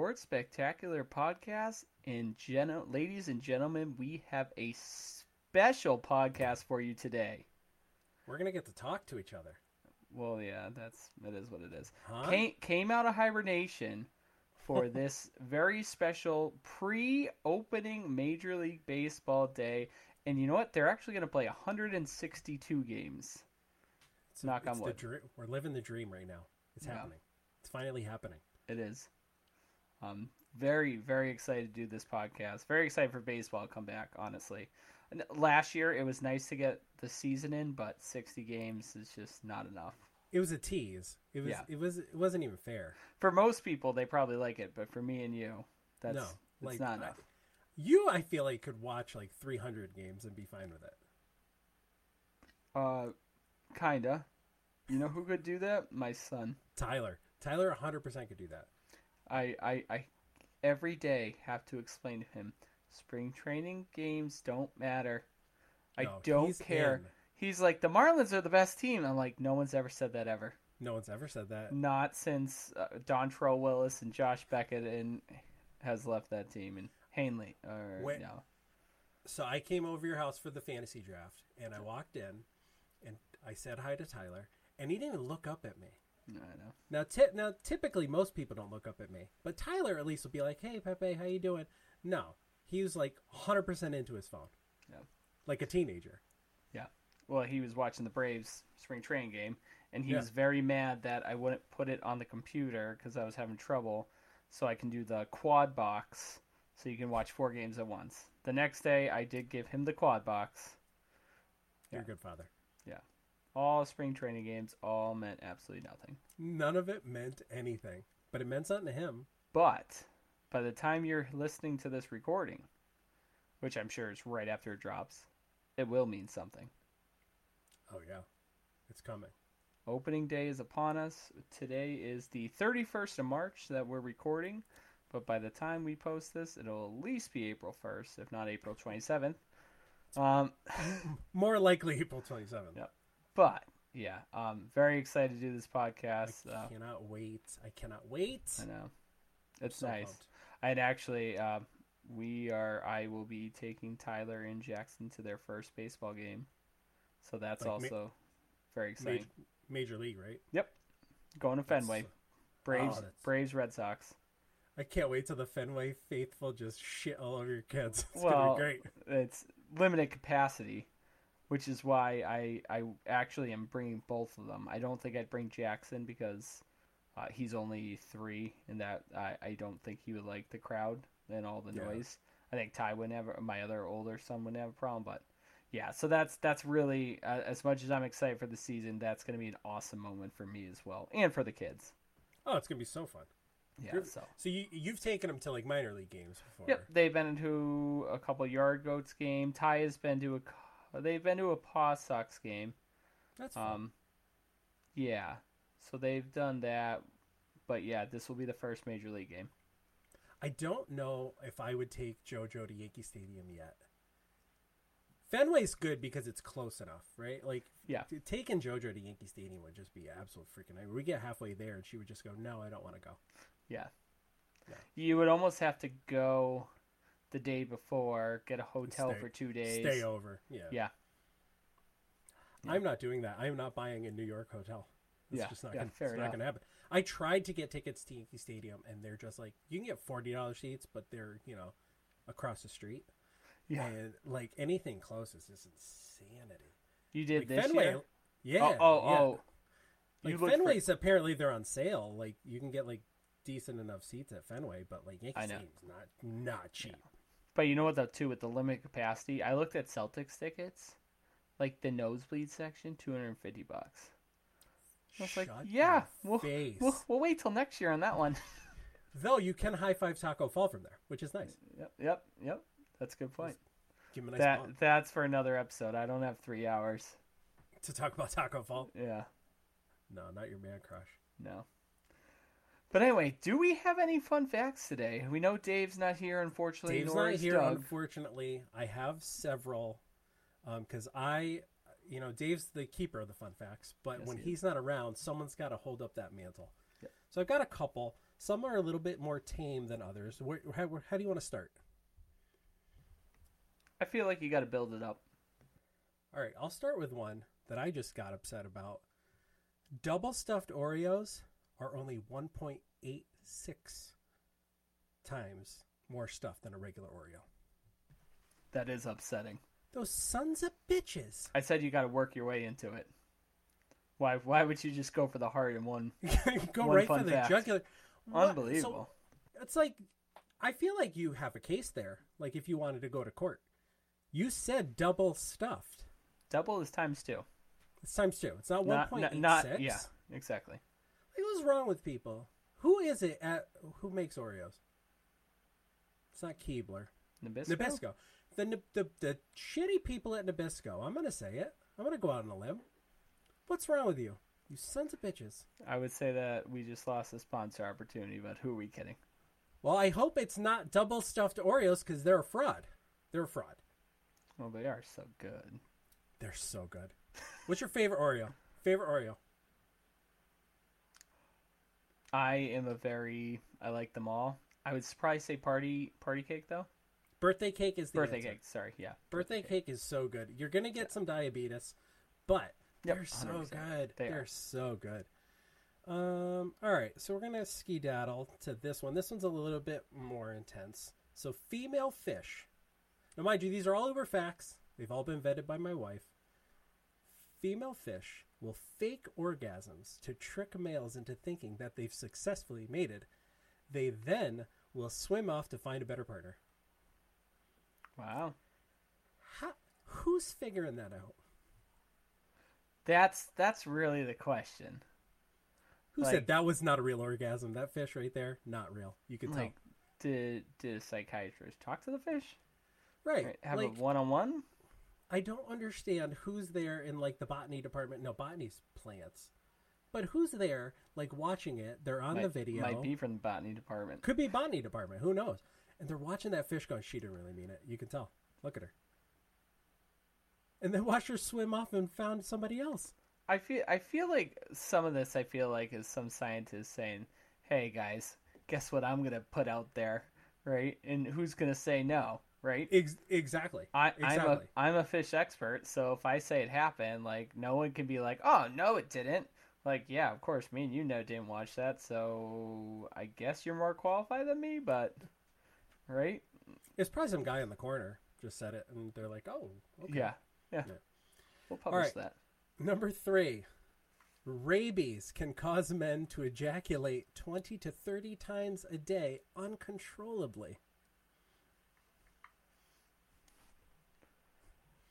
Sports Spectacular podcast. And gen- ladies and gentlemen, we have a special podcast for you today. We're gonna get to talk to each other. Well, yeah, that's that is what it is. Huh? Came came out of hibernation for this very special pre-opening Major League Baseball day, and you know what? They're actually going to play 162 games. It's, knock on it's the wood. dr- we're living the dream right now. It's Yeah. happening. It's finally happening. It is. Um, very, very excited to do this podcast. Very excited for baseball to come back, honestly. And Last year, it was nice to get the season in, but 60 games is just not enough. It was a tease. It was. Yeah. It was. It wasn't even fair. For most people, they probably like it, but for me and you, that's no, it's like not I- enough. you, I feel like could watch like 300 games and be fine with it. Uh, kinda. You know who could do that? My son. Tyler. Tyler 100% could do that. I, I, I every day have to explain to him spring training games don't matter. I No, don't he's care. in. He's like the Marlins are the best team. I'm like no one's ever said that ever. No one's ever said that. Not since uh, Dontrelle Willis and Josh Beckett and has left that team and Hanley or Wait. no. So I came over your house for the fantasy draft, and I walked in, and I said hi to Tyler, and he didn't even look up at me. I know. Now, ti- now, typically most people don't look up at me, but Tyler at least will be like, "Hey, Pepe, how you doing?" No, he was like 100 percent into his phone, Yeah. like a teenager. Yeah. Well, he was watching the Braves spring training game, and he Yeah. was very mad that I wouldn't put it on the computer because I was having trouble, so I can do the quad box, so you can watch four games at once. The next day, I did give him the quad box. You're Yeah. a good father. All spring training games all meant absolutely nothing. None of it meant anything, but it meant something to him. But by the time you're listening to this recording, which I'm sure is right after it drops, it will mean something. Oh yeah, it's coming. Opening day is upon us. Today is the 31st of March that we're recording, but by the time we post this, it'll at least be April 1st, if not April 27th. Um, More likely April 27th. Yeah. But yeah, um, very excited to do this podcast. I Uh, cannot wait. I cannot wait. I know it's So nice. pumped. And actually, uh, we are. I will be taking Tyler and Jackson to their first baseball game, so that's Like ma- also very exciting. Major, major league, right? Yep. Going to Fenway, Braves, oh, Braves, Red Sox. I can't wait till the Fenway faithful just shit all over your kids. It's Well, gonna be great. it's limited capacity, which is why I I actually am bringing both of them. I don't think I'd bring Jackson because uh, he's only three, and that I, I don't think he would like the crowd and all the Yeah. noise. I think Ty would never. My other older son would have a problem, but yeah. So that's that's really uh, as much as I'm excited for the season. That's going to be an awesome moment for me as well, and for the kids. Oh, it's gonna be so fun. Yeah. You're- So. So you you've taken them to like minor league games before. Yep, they've been to a couple yard goats game. Ty has been to a. They've been to a Paw Sox game. That's fun. Um, yeah, so they've done that, but yeah, this will be the first major league game. I don't know if I would take JoJo to Yankee Stadium yet. Fenway's good because it's close enough, right? Like, Yeah. taking JoJo to Yankee Stadium would just be absolute freaking. nightmare. We get halfway there, and she would just go, "No, I don't want to go." Yeah. Yeah. you would almost have to go the day before, get a hotel Stay- for two days. Stay over. Yeah. Yeah. I'm not doing that. I'm not buying a New York hotel. It's Yeah, just not yeah, gonna, it's not gonna happen. I tried to get tickets to Yankee Stadium, and they're just like, you can get forty dollars seats, but they're you know across the street. Yeah. And like anything close is just insanity. You did Like this Fenway, year. yeah. oh, oh, yeah. oh. Like you looked for- Fenway's apparently they're on sale. Like you can get like decent enough seats at Fenway, but like Yankee. Stadium's not not cheap. But you know what though too with the limited capacity, I looked at Celtics tickets, like the nosebleed section, two hundred and fifty bucks. I was like, yeah, we'll, we'll we'll wait till next year on that one. Though you can high five Tacko Fall from there, which is nice. yep, yep, yep. That's a good point. Give him a nice that bump that's for another episode. I don't have three hours. to talk about Tacko Fall. Yeah, No, not your man crush. no. But anyway, do we have any fun facts today? We know Dave's not here, unfortunately. Dave's not here, Doug. unfortunately. I have several, um, because I, you know, Dave's the keeper of the fun facts. But Yes, when he he's not around, someone's got to hold up that mantle. Yep. So I've got a couple. Some are a little bit more tame than others. Where, how, how do you want to start? I feel like you got to build it up. All right, I'll start with one that I just got upset about. Double stuffed Oreos are only 1.86 times more stuff than a regular Oreo. That is upsetting. Those sons of bitches. I said you got to work your way into it. Why? Why would you just go for the heart in one? Go One right for the fact. jugular. What- Unbelievable. So it's like, I feel like you have a case there. Like if you wanted to go to court, you said double stuffed. Double is times two. It's times two. It's not one Not, point not, eight six. yeah, exactly. Like, what's wrong with people? Who is it at who makes Oreos? It's not Keebler. Nabisco. Nabisco. The, the the shitty people at Nabisco. I'm gonna say it. I'm gonna go out on a limb. What's wrong with you? You sons of bitches. I would say that we just lost a sponsor opportunity, but who are we kidding? Well, I hope it's not double stuffed Oreos because they're a fraud. They're a fraud. Well, they are so good. They're so good. What's your favorite Oreo? Favorite Oreo? I am a very I like them all. I would probably say party party cake though. Birthday cake is the Birthday answer. cake. Sorry, yeah. Birthday cake is so good. You're gonna get some diabetes, but Yep, they're so 100%. good. They are. so good. Um. All right, so we're gonna skedaddle to this one. This one's a little bit more intense. So, female fish. Now, mind you, these are all over facts. They've all been vetted by my wife. Female fish will fake orgasms to trick males into thinking that they've successfully mated. They then will swim off to find a better partner. Wow. How, who's figuring that out? That's that's really the question. Who Like- said that was not a real orgasm? That fish right there, not real. You can Like, did did a psychiatrist talk to the fish? Right. Right, Have like, a one on one? I don't understand who's there in like the botany department. No, botany's plants. But who's there, like watching it? They're on the video. Might be from the botany department. Could be botany department. Who knows? And they're watching that fish going. She didn't really mean it. You can tell. Look at her. And then watch her swim off and found somebody else. I feel I feel like some of this I feel like is some scientist saying, "Hey guys, guess what I'm gonna put out there, right? And who's gonna say no, right? Ex- exactly. I, exactly. I'm a I'm a fish expert, so if I say it happened, like no one can be like, "Oh no, it didn't." Like, yeah, of course, me and you know didn't watch that, so I guess you're more qualified than me, but right? It's probably some guy in the corner just said it, and they're like, "Oh, okay." Yeah, yeah. Yeah. We'll publish right. that. Number three, rabies can cause men to ejaculate 20 to 30 times a day uncontrollably.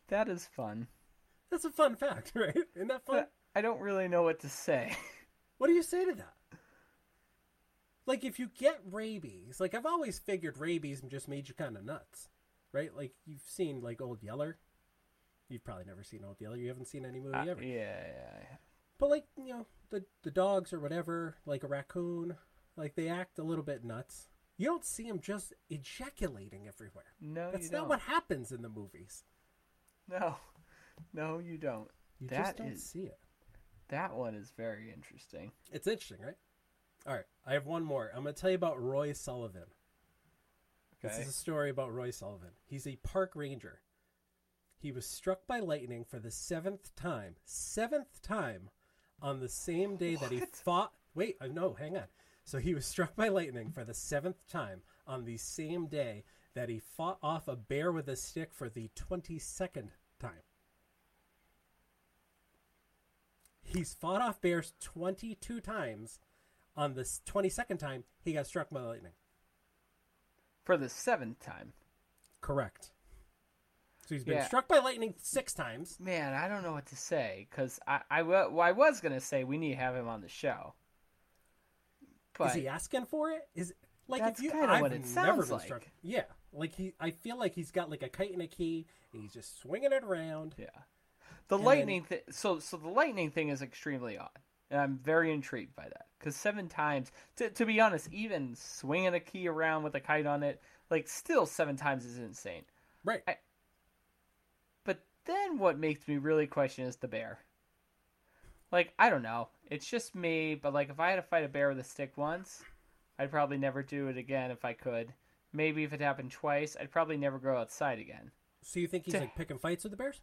That is fun. That's a fun fact, right? Isn't that fun? But I don't really know what to say. What do you say to that? Like, if you get rabies, like, I've always figured rabies just made you kind of nuts, right? Like, you've seen, like, Old Yeller. You've probably never seen Old Yeller. You haven't seen any movie Uh, ever. yeah, yeah. yeah. But like you know, the the dogs or whatever, like a raccoon, like they act a little bit nuts. You don't see them just ejaculating everywhere. No, That's not what happens in the movies. No, no, you don't. You That just don't is- see it. That one is very interesting. It's interesting, right? All right, I have one more. I'm going to tell you about Roy Sullivan. This is a story about Roy Sullivan. He's a park ranger. He was struck by lightning for the seventh time, seventh time, on the same day that he fought. Wait, uh, no, hang on. So he was struck by lightning for the seventh time on the same day that he fought off a bear with a stick for the 22nd time. He's fought off bears 22 times. On the 22nd time, he got struck by lightning. For the seventh time. Correct. So he's been Yeah. struck by lightning six times. Man, I don't know what to say because I, I, well, I was gonna say we need to have him on the show. But Is he asking for it? Is like That's if you? kinda what it sounds like. struck. Yeah, like he. I feel like he's got like a kite and a key, and he's just swinging it around. yeah, the And lightning thing. So so the lightning thing is extremely odd, and I'm very intrigued by that because seven times. To to be honest, even swinging a key around with a kite on it, like still seven times is insane. Right. I- But then what makes me really question is the bear. Like, I don't know. It's just me, but like if I had to fight a bear with a stick once, I'd probably never do it again if I could. Maybe if it happened twice, I'd probably never go outside again. So you think he's To- like picking fights with the Bears?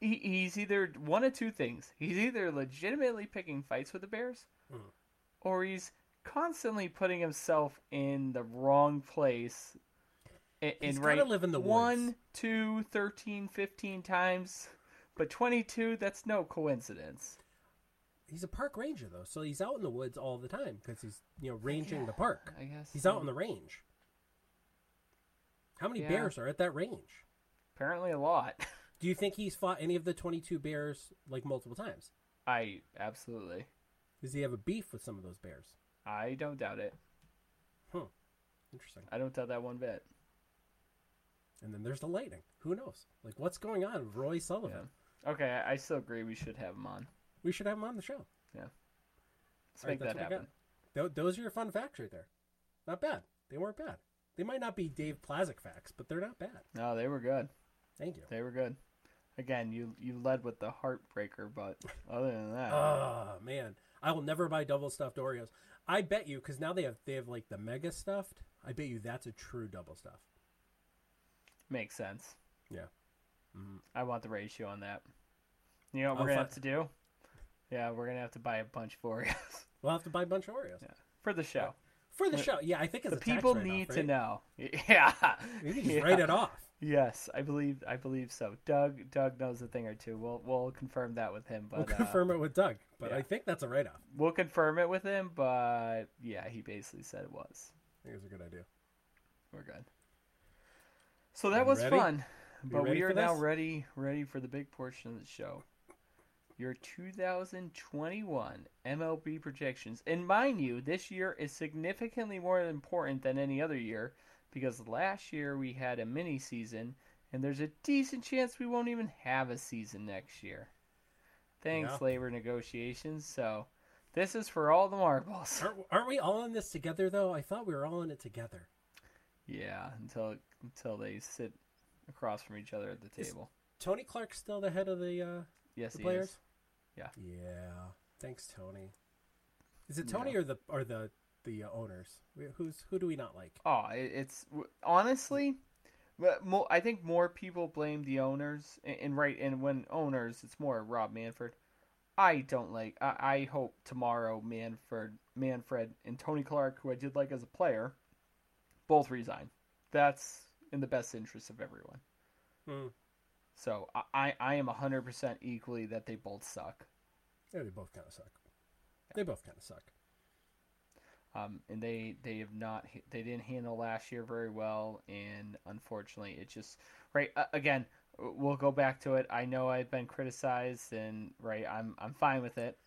He, he's either one of two things. He's either legitimately picking fights with the Bears, Mhm. or he's constantly putting himself in the wrong place. In, He's right live in the one, woods. two, 13, 15 times. But 22, that's no coincidence. He's a park ranger though, so he's out in the woods all the time because he's you know ranging the park. I guess He's out on the range. How many Yeah. bears are at that range? apparently a lot. Do you think he's fought any of the 22 bears like multiple times? I absolutely. Does he have a beef with some of those bears? I don't doubt it. Hmm. Interesting. I don't doubt that one bit. And then there's the lightning. Who knows? Like what's going on Roy Sullivan? Yeah. Okay, I still agree we should have him on. We should have him on the show. Yeah. Let's All right, make that's that happen. Th- those are your fun facts right there. Not bad. They weren't bad. They might not be Dave Plazik facts, but they're not bad. No, they were good. Thank you. They were good. Again, you you led with the heartbreaker, but other than that, Oh man, I will never buy double stuffed Oreos. I bet you because now they have they have like the mega stuffed. I bet you that's a true double stuff. makes sense. Yeah. Mhm. I want the ratio on that. You know what we're gonna fi- have to do? Yeah, we're gonna have to buy a bunch of Oreos We'll have to buy a bunch of Oreos Yeah. for the show. for the show. Yeah, I think it's The a tax people write-off, need to right? know. Yeah, You can just Yeah. write it off. Yes, I believe I believe so. Doug Doug knows a thing or two. We'll we'll confirm that with him. But We'll uh, confirm it with Doug, but yeah. I think that's a write off. we'll confirm it with him. But yeah, he basically said it was. I think it's a good idea. We're good. So that You was ready? fun. But ready we are for now this? ready ready for the big portion of the show. Your 2021 MLB projections. And mind you, this year is significantly more important than any other year because last year we had a mini season and there's a decent chance we won't even have a season next year. Thanks Yeah. labor negotiations. So this is for all the marbles. Aren't, aren't we all in this together though? I thought we were all in it together. Yeah, until until they sit across from each other at the Is- table. Tony Clark's still the head of the uh, Yes, the he players. is. Yeah. Yeah. Thanks, Tony. Is it Tony or the or the the uh, owners? Who's who do we not like? Oh, it's honestly, but mo- I think more people blame the owners, and, and right, and when owners, it's more Rob Manfred. I don't like. I, I hope tomorrow Manfred, Manfred, and Tony Clark, who I did like as a player, both resign. That's in the best interest of everyone. Hmm. So I, I, am hundred percent equally that they both suck. Yeah, they both kind of suck. They both kind of suck. Um, and they they have not they didn't handle last year very well, and unfortunately, it just right uh, again. We'll go back to it. I know I've been criticized, and right, I'm I'm fine with it.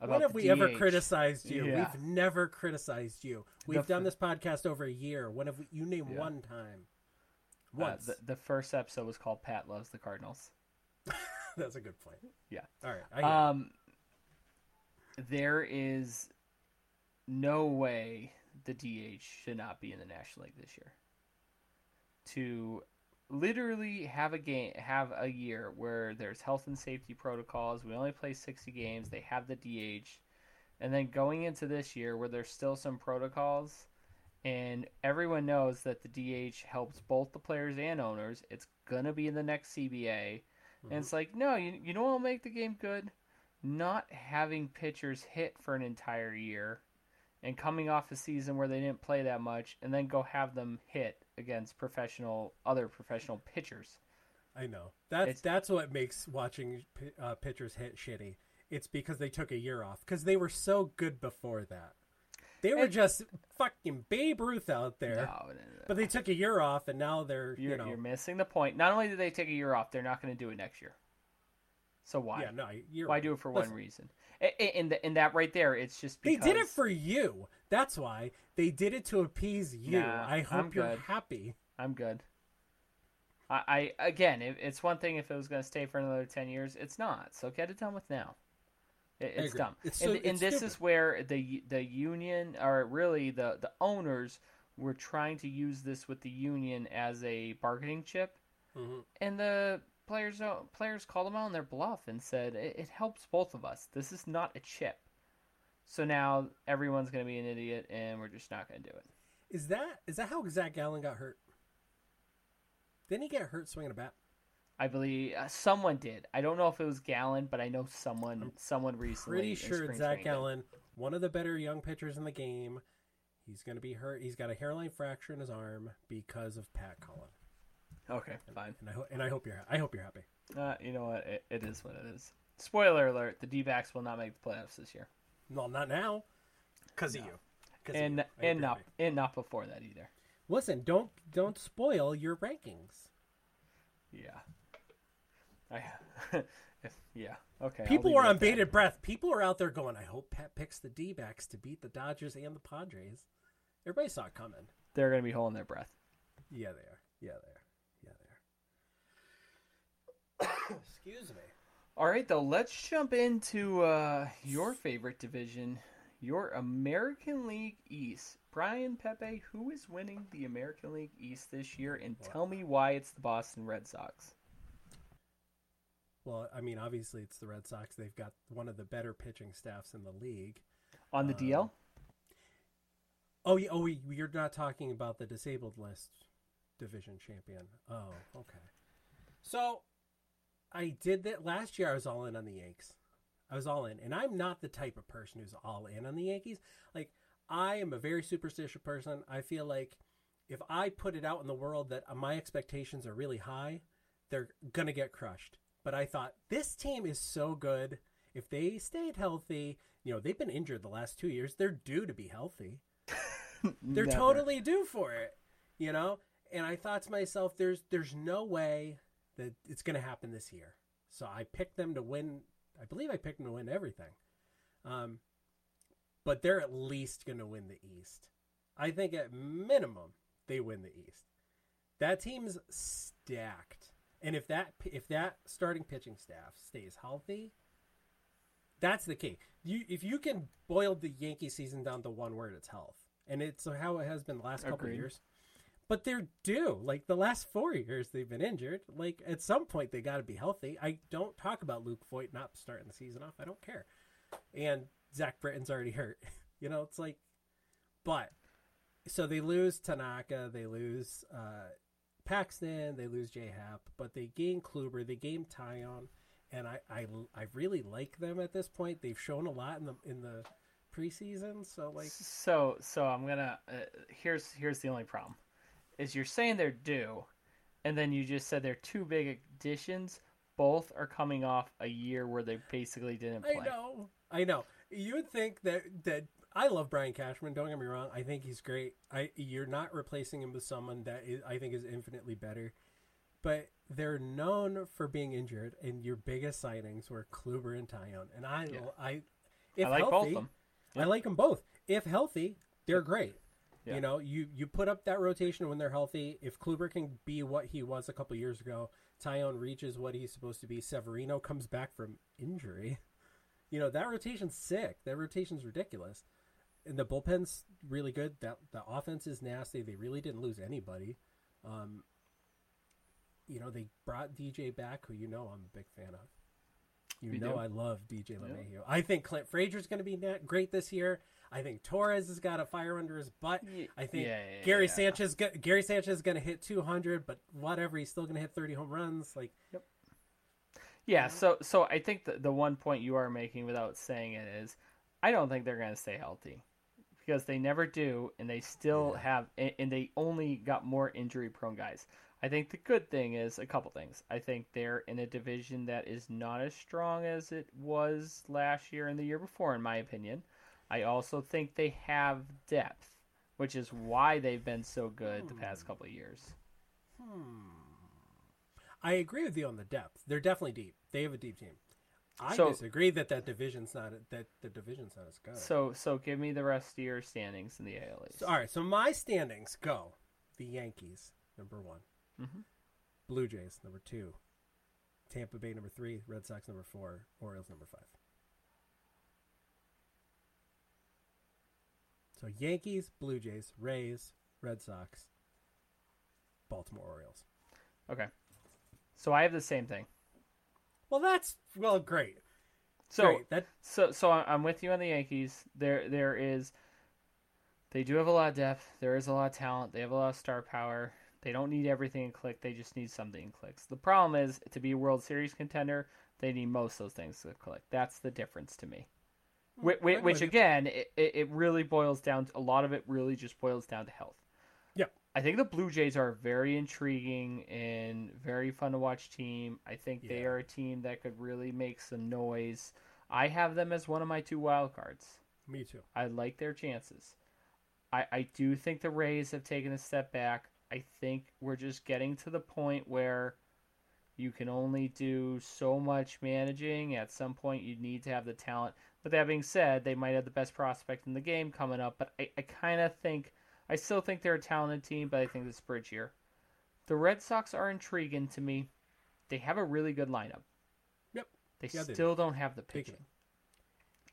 When have we ever criticized you? Yeah. We've never criticized you. We've The done this podcast over a year. When have we, you name Yeah. one time? Uh, the, the first episode was called "Pat Loves the Cardinals." That's a good point. Yeah. All right. I hear you. Um, there is no way the DH should not be in the National League this year. To literally have a game, have a year where there's health and safety protocols. We only play sixty games. They have the DH, and then going into this year where there's still some protocols, and everyone knows that the DH helps both the players and owners. It's gonna be in the next CBA. And it's like, no, you, you know what will make the game good? Not having pitchers hit for an entire year and coming off a season where they didn't play that much and then go have them hit against professional other professional pitchers. I know. That's It's- that's what makes watching uh, pitchers hit shitty. It's because they took a year off because they were so good before that. They were just fucking Babe Ruth out there, No, no, no. but they took a year off and now they're you're, you know you're missing the point. Not only did they take a year off, they're not going to do it next year. So why? yeah no you're why right. do it for Listen, one reason? And, and that right there, it's just They did it for you. That's why they did it to appease you. Nah, I hope you're happy. I'm good. I, I again, it, it's one thing if it was going to stay for another ten years. It's not. So get it done with now. It's dumb. It's and so- and it's this stupid. is where the the union, or really the the owners, were trying to use this with the union as a bargaining chip, Mhm. and the players players called them out on their bluff and said it, it helps both of us. This is not a chip. So now everyone's going to be an idiot, and we're just not going to do it. Is that is that how Zach Gallen got hurt? Didn't he get hurt swinging a bat? I believe uh, someone did. I don't know if it was Gallen, but I know someone someone recently. Pretty sure Zach training. Gallen, one of the better young pitchers in the game. He's going to be hurt. He's got a hairline fracture in his arm because of Pat Cullen. Okay, fine. And I ho- and I hope you're I hope you're happy. Uh, you know what? It, it is what it is. Spoiler alert: the D-backs will not make the playoffs this year, No, not now. Because of you. 'Cause of and you. Hope and not happy. and not before that either. Listen, don't don't spoil your rankings. Yeah. I. yeah. Okay. People are on bated breath. People are out there going, I hope Pat picks the D backs to beat the Dodgers and the Padres. Everybody saw it coming. They're going to be holding their breath. Yeah, they are. Yeah, they are. Yeah, they are. Excuse me. All right, though. Let's jump into uh, your favorite division, your American League East. Brian Pepe, who is winning the American League East this year, and tell me why it's the Boston Red Sox. Well, I mean, obviously it's the Red Sox. They've got one of the better pitching staffs in the league. On the Uh, DL? Oh, yeah, oh, you're not talking about the disabled list division champion. Oh, okay. So, I did that last year. I was all in on the Yanks. I was all in, and I'm not the type of person who's all in on the Yankees. Like, I am a very superstitious person. I feel like if I put it out in the world that my expectations are really high, they're gonna get crushed. But I thought this team is so good. If they stayed healthy, you know, they've been injured the last two years. They're due to be healthy. They're totally due for it, you know. And I thought to myself, there's there's no way that it's going to happen this year. So I picked them to win. I believe I picked them to win everything. Um, but they're at least going to win the East. I think at minimum they win the East. That team's stacked, and if that if that starting pitching staff stays healthy, that's the key. You if you can boil the Yankee season down to one word, it's health, and it's how it has been the last couple of years. But they're due. Like the last four years, they've been injured. Like at some point, they got to be healthy. I don't talk about Luke Voit not starting the season off. I don't care. And Zach Britton's already hurt. You know, it's like, but so they lose Tanaka, they lose uh, Paxton, they lose J Happ, but they gain Kluber, they gain Taillon, and I, I I really like them at this point. They've shown a lot in the in the preseason, so like So, so I'm gonna. Uh, here's here's the only problem, is you're saying they're due, and then you just said they're two big additions. Both are coming off a year where they basically didn't play. I know, I know. You would think that that I love Brian Cashman. Don't get me wrong. I think he's great. I you're not replacing him with someone that is, I think is infinitely better, but they're known for being injured, and your biggest signings were Kluber and Taillon. And I, Yeah. I, if I like healthy, both of them. I like them both. If healthy, they're great. Yeah. You know, you you put up that rotation when they're healthy. If Kluber can be what he was a couple years ago, Taillon reaches what he's supposed to be. Severino comes back from injury. You know that rotation's sick. That rotation's ridiculous, and the bullpen's really good. That the offense is nasty. They really didn't lose anybody. Um, you know they brought DJ back, who you know I'm a big fan of. You We know do. I love DJ LeMahieu. I think Clint Frazier's going to be great this year. I think Torres has got a fire under his butt. I think yeah, yeah, Gary yeah. Sanchez Gary Sanchez is going to hit 200, but whatever, he's still going to hit 30 home runs. Like yep. Yeah, so so I think the the one point you are making without saying it is, I don't think they're going to stay healthy, because they never do, and they still Yeah. have, and and they only got more injury prone guys. I think the good thing is a couple things. I think they're in a division that is not as strong as it was last year and the year before, in my opinion. I also think they have depth, which is why they've been so good the past couple of years. Hmm. I agree with you on the depth. They're definitely deep. They have a deep team. I So- disagree that that division's not that the division's not as good. So so give me the rest of your standings in the AL East. So, all right, so my standings go: the Yankees number one, Mhm. Blue Jays number two, Tampa Bay number three, Red Sox number four, Orioles number five. So Yankees, Blue Jays, Rays, Red Sox, Baltimore Orioles. Okay. So I have the same thing. Well, that's well, great. So Great. That so so I'm with you on the Yankees. There there is they do have a lot of depth. There is a lot of talent. They have a lot of star power. They don't need everything in click. They just need something in clicks. The problem is to be a World Series contender, they need most of those things to click. That's the difference to me. Which, which again, it it really boils down. To a lot of it really just boils down to health. I think the Blue Jays are very intriguing and very fun to watch team. I think they are a team that could really make some noise. I have them as one of my two wild cards. me too. I like their chances. I, I do think the Rays have taken a step back. I think we're just getting to the point where you can only do so much managing. At some point, you need to have the talent. But that being said, they might have the best prospect in the game coming up. But I, I kind of think, I still think they're a talented team, but I think this bridge here. The Red Sox are intriguing to me. They have a really good lineup. Yep. They Yeah, they do. still don't have the pitching.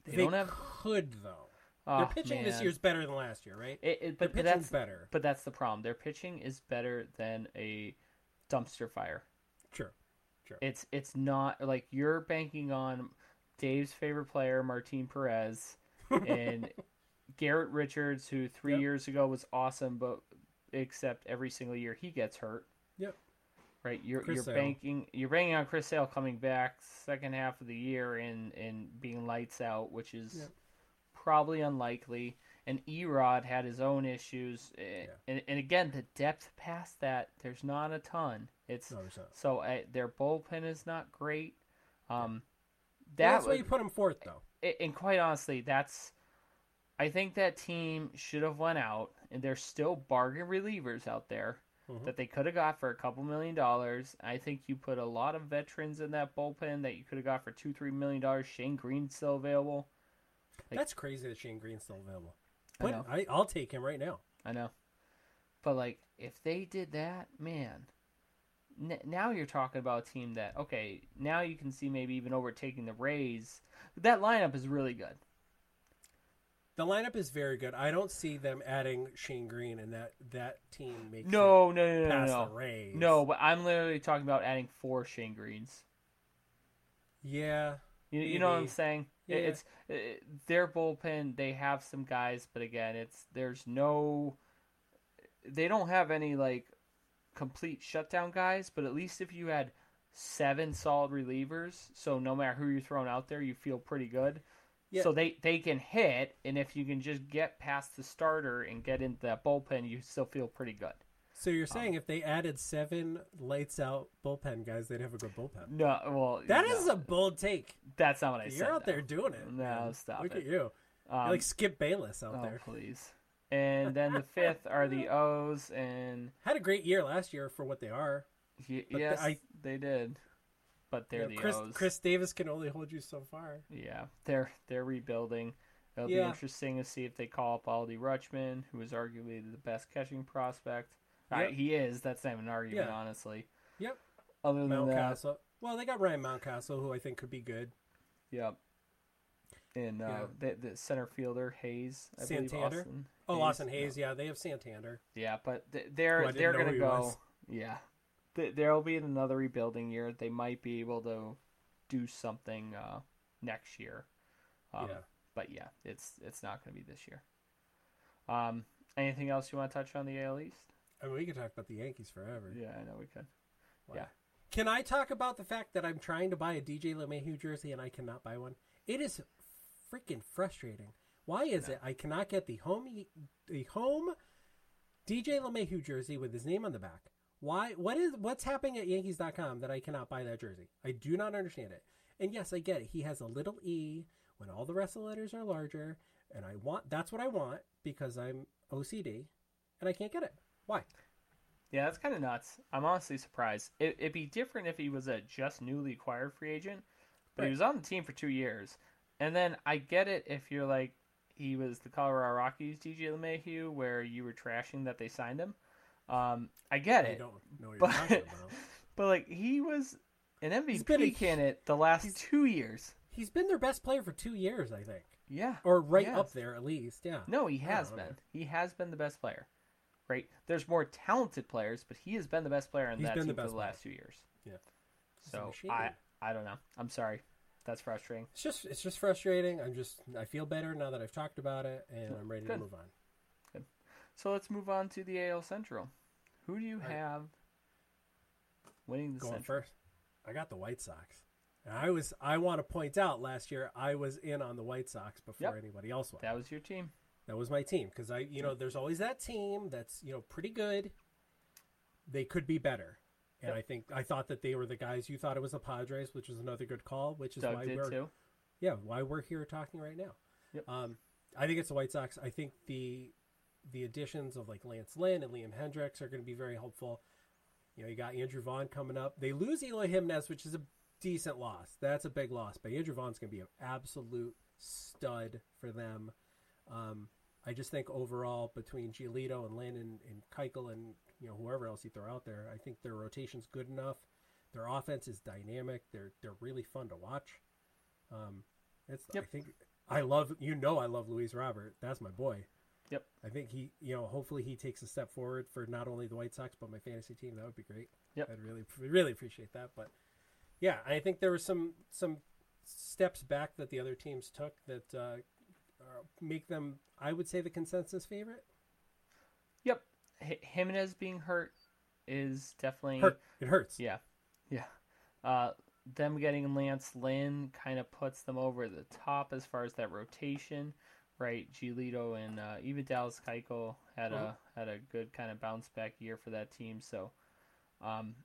They, They, don't have. could though. Oh, Their pitching this man. year's better than last year, right? It, it, but, but pitching's that's better. but that's the problem. Their pitching is better than a dumpster fire. Sure. Sure. It's it's not like you're banking on Dave's favorite player, Martin Perez, and Garrett Richards, who three Yep. years ago was awesome, but except every single year he gets hurt. Yep. Right. You're Chris you're Sale. banking you're banking on Chris Sale coming back second half of the year and and being lights out, which is Yep. probably unlikely. And Erod had his own issues, eh, and and again the depth past that there's not a ton. It's No, not. so uh, their bullpen is not great. Um, Well, that that's why you put them fourth, though. and quite honestly, that's I think that team should have went out, and there's still bargain relievers out there Mhm. that they could have got for a couple million dollars. I think you put a lot of veterans in that bullpen that you could have got for two, three million dollars. Shane Greene's still available. Like- That's crazy that Shane Greene's still available. I But know. I, I'll take him right now. I know, but like if they did that, man. N- now you're talking about a team that okay. Now you can see maybe even overtaking the Rays. That lineup is really good. The lineup is very good. I don't see them adding Shane Greene, and that that team makes No, no, no, no, no. the Rays. No, but I'm literally talking about adding four Shane Greenes. Yeah, You, you know what I'm saying? Yeah. It- It's it, their bullpen. They have some guys, but again, it's there's no. They don't have any like complete shutdown guys, but at least if you had seven solid relievers, so no matter who you're throwing out there, you feel pretty good. Yeah. So they they can hit, and if you can just get past the starter and get into that bullpen, you still feel pretty good. So Um, you're saying if they added seven lights out bullpen guys, they'd have a good bullpen. No, well, That no, is a bold take. that's not what I said. You're out though. there doing it. No, man. stop Look it. at you. Um, You're like Skip Bayless out oh, there. please. And then the fifth are the O's, and Had a great year last year for what they are. y- yes, I- they did. But they're know, the Chris O's. Chris Davis can only hold you so far. Yeah, they're they're rebuilding. It'll be interesting to see if they call up Adley Rutschman, who is arguably the best catching prospect. Yep. he is. That's not even an argument, Yeah. honestly. Yep. Other than that, Well, they got Ryan Mountcastle, who I think could be good. yep. And uh, Yeah. the, the center fielder Hayes, I believe Santander? Austin. Oh, Austin no. Hayes. Yeah, they have Santander. Yeah, but th- Who I they're they're gonna go. was. Yeah, Th- there'll be another rebuilding year. They might be able to do something uh, next year. Um, yeah. But yeah, it's it's not gonna be this year. Um, anything else you want to touch on the AL East? I mean, we could talk about the Yankees forever. Yeah, I know we could. yeah. Can I talk about the fact that I'm trying to buy a DJ LeMahieu jersey and I cannot buy one? It is freaking frustrating. Why is No. it I cannot get the home the home DJ LeMahieu jersey with his name on the back? Why? What is what's happening at Yankees.com that I cannot buy that jersey? I do not understand it. And yes, I get it. He has a little e when all the rest of the letters are larger, and I want that's what I want because I'm OCD, and I can't get it. Why? Yeah, that's kind of nuts. I'm honestly surprised. It, it'd be different if he was a just newly acquired free agent, but he was on the team for two years. And then I get it if you're like he was the Colorado Rockies DJ LeMahieu, where you were trashing that they signed him. Um, I get I it, don't know what you're but talking about. but like he was an MVP been a- candidate the last two years. He's been their best player for two years, I think, Yeah, or right Yes. up there at least. Yeah. No, he has been. He has been the best player. Right? There's more talented players, but he has been the best player in He's that team the for the last two years. Yeah. So. I I don't know. I'm sorry. that's frustrating. It's just it's just frustrating. I'm just I feel better now that I've talked about it, and I'm ready Good. to move on. So let's move on to the AL Central. Who do you Right. have winning the Going Central? first, I got the White Sox. And I was I want to point out last year I was in on the White Sox before Yep. anybody else was. That was your team. That was my team because I, you know, there's always that team that's you know pretty good. They could be better, and Yep. I think I thought that they were the guys. You thought it was the Padres, which was another good call. Which is Doug why we're too. yeah why we're here talking right now. Yep. Um, I think it's the White Sox. I think the the additions of like Lance Lynn and Liam Hendriks are going to be very helpful. You know, you got Andrew Vaughn coming up. They lose Eloy Jimenez, which is a decent loss. That's a big loss, but Andrew Vaughn's going to be an absolute stud for them. Um, I just think overall between Giolito and Lynn and, and Keuchel and you know whoever else you throw out there, I think their rotation's good enough. Their offense is dynamic. They're they're really fun to watch. Um, it's I think I love you know I love Luis Robert. That's my boy. Yep. I think he you know hopefully he takes a step forward for not only the White Sox but my fantasy team. That would be great. Yep. I'd really really appreciate that. But yeah, I think there were some some steps back that the other teams took that uh, uh, make them I would say the consensus favorite. Yep. H- Jimenez being hurt is definitely Hurt. It hurts. Yeah, yeah. Uh, them getting Lance Lynn kind of puts them over the top as far as that rotation, right? Giolito and uh, even Dallas Keuchel had a had a good kind of bounce back year for that team. So, um,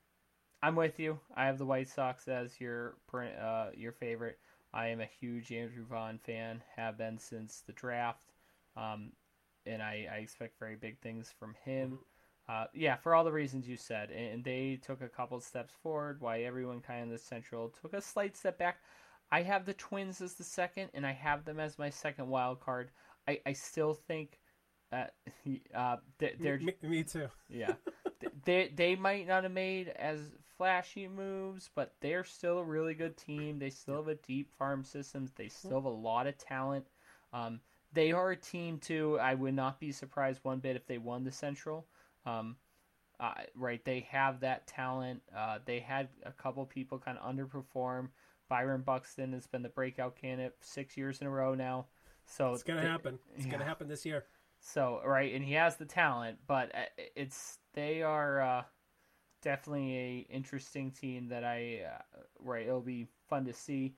I'm with you. I have the White Sox as your uh, your favorite. I am a huge Andrew Vaughn fan. Have been since the draft, um, and I, I expect very big things from him. Uh, yeah, for all the reasons you said, and and they took a couple steps forward. Why everyone kind of in the Central took a slight step back. I have the Twins as the second, and I have them as my second wild card. I, I still think uh, uh, they- they're me, me too. yeah, they they might not have made as flashy moves, but they're still a really good team. They still have a deep farm system. They still have a lot of talent. Um, they are a team too. I would not be surprised one bit if they won the Central. Um, uh, right, they have that talent. Uh, they had a couple people kind of underperform. Byron Buxton has been the breakout candidate six years in a row now. So It's gonna they- happen. It's yeah. gonna happen this year. so right, and he has the talent, but uh, it's they are uh, definitely a interesting team that I uh, right. It'll be fun to see.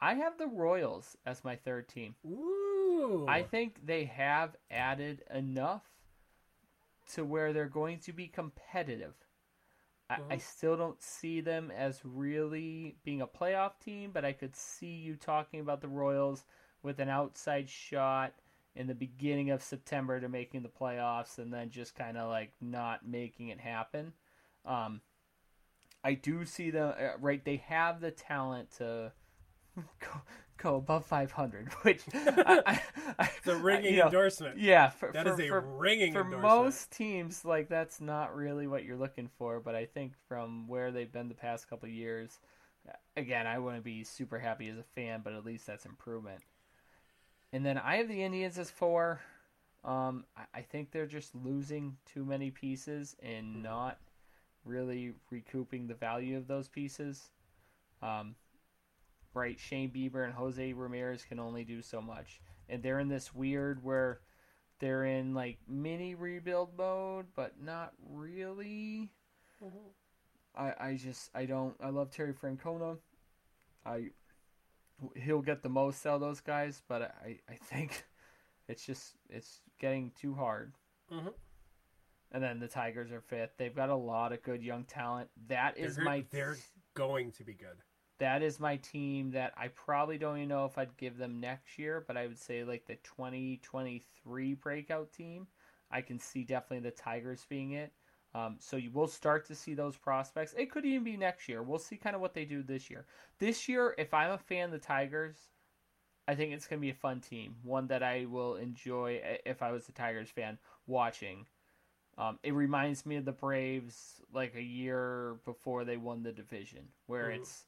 I have the Royals as my third team. Ooh. I think they have added enough to where they're going to be competitive. I, I Mhm. still don't see them as really being a playoff team, but I could see you talking about the Royals with an outside shot in the beginning of September to making the playoffs and then just kind of like not making it happen. Um, I do see them, uh, right? They have the talent to go, go above 500, which I, I, I, the ringing you know, endorsement. yeah, for, That for, is a for, ringing for endorsement. most teams, like that's not really what you're looking for. But I think from where they've been the past couple of years, again, I wouldn't be super happy as a fan, but at least that's improvement. And then I have the Indians as four. Um, I, I think they're just losing too many pieces and not really recouping the value of those pieces. Um, right, Shane Bieber and Jose Ramirez can only do so much, and they're in this weird where they're in like mini rebuild mode, but not really. Mhm. I, I just I don't I love Terry Francona. I he'll get the most out of those guys, but I, I think it's just it's getting too hard. Mhm. And then the Tigers are fifth. They've got a lot of good young talent. That is They're- my they're going to be good. That is my team that I probably don't even know if I'd give them next year, but I would say like the 2023 breakout team. I can see definitely the Tigers being it. Um, so you will start to see those prospects. It could even be next year. We'll see kind of what they do this year. This year, if I'm a fan of the Tigers, I think it's going to be a fun team. One that I will enjoy if I was a Tigers fan watching. Um, it reminds me of the Braves like a year before they won the division, where Mhm. it's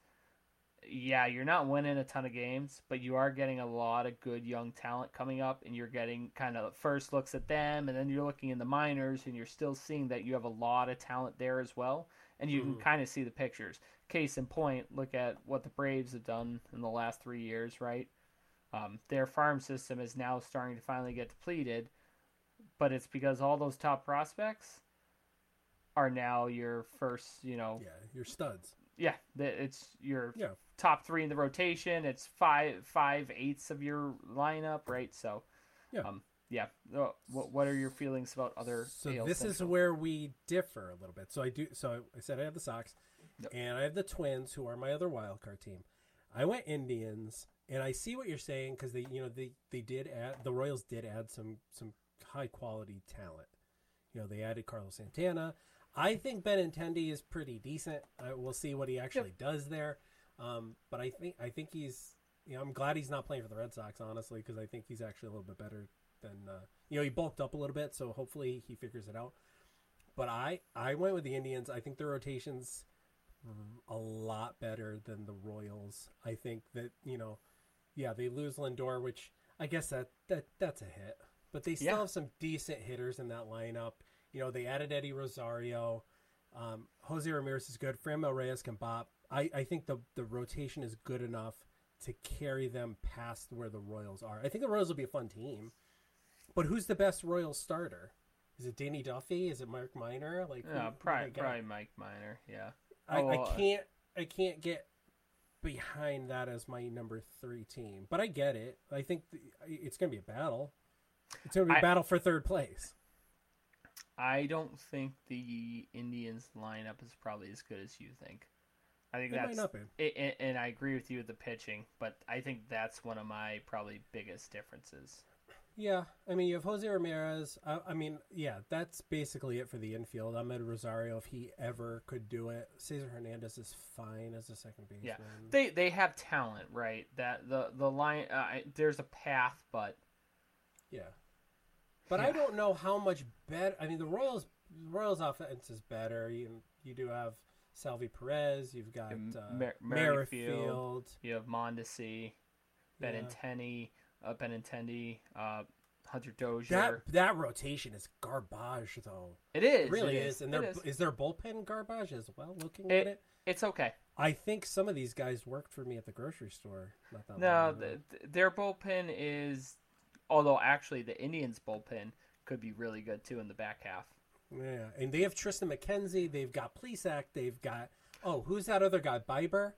yeah, you're not winning a ton of games, but you are getting a lot of good young talent coming up, and you're getting kind of first looks at them, and then you're looking in the minors, and you're still seeing that you have a lot of talent there as well, and you can Mhm. kind of see the pictures. case in point, look at what the Braves have done in the last three years, right? Um, their farm system is now starting to finally get depleted, but it's because all those top prospects are now your first, you know, Yeah, your studs. Yeah, it's your Yeah. top three in the rotation. It's five five eighths of your lineup, right? So, Yeah. um, yeah. What what are your feelings about other? So AL this is where we differ a little bit. So I do. So I said I have the Sox, Yep. and I have the Twins, who are my other wild card team. I went Indians, and I see what you're saying because they, you know, they they did add the Royals did add some some high quality talent. You know, they added Carlos Santana. I think Benintendi is pretty decent. Uh, we'll see what he actually does there. Um, but I think I think he's. You know, I'm glad he's not playing for the Red Sox, honestly, because I think he's actually a little bit better than. Uh, you know, he bulked up a little bit, so hopefully he figures it out. But I I went with the Indians. I think the rotations a lot better than the Royals. I think that you know, yeah, they lose Lindor, which I guess that that that's a hit. But they still Yeah. have some decent hitters in that lineup. You know, they added Eddie Rosario. Um, Jose Ramirez is good. Franmil Reyes can bop. I, I think the the rotation is good enough to carry them past where the Royals are. I think the Royals will be a fun team. But who's the best Royals starter? Is it Danny Duffy? Is it Mark Minor? Like who probably, probably Mike Minor. Yeah. I, Oh, I uh, can't I can't get behind that as my number three team, but I get it. I think the, it's going to be a battle. It's going to be a I- battle for third place. I don't think the Indians lineup is probably as good as you think. I think It might that's not be. it- and I agree with you with the pitching, but I think that's one of my probably biggest differences. Yeah, I mean you have Jose Ramirez. I, I mean, yeah, that's basically it for the infield. Amed Rosario, if he ever could do it, Cesar Hernandez is fine as a second baseman. Yeah, they they have talent, right? That the the line uh, there's a path, but Yeah. But I don't know how much better. I mean, the Royals the Royals offense is better. You you do have Salvy Perez. You've got uh, Mer- Merrifield. You have Mondesi, Yeah. Benintendi, uh, Benintendi, uh, Hunter Dozier. That that rotation is garbage, though. it is, It really it is. And it their is. is their bullpen garbage as well. Looking It- at it, It's okay. I think some of these guys worked for me at the grocery store. Not that No, the, their bullpen is, although actually the Indians' bullpen could be really good too in the back half. yeah, and they have Triston McKenzie. They've got Plesac. They've got oh, who's that other guy? Bieber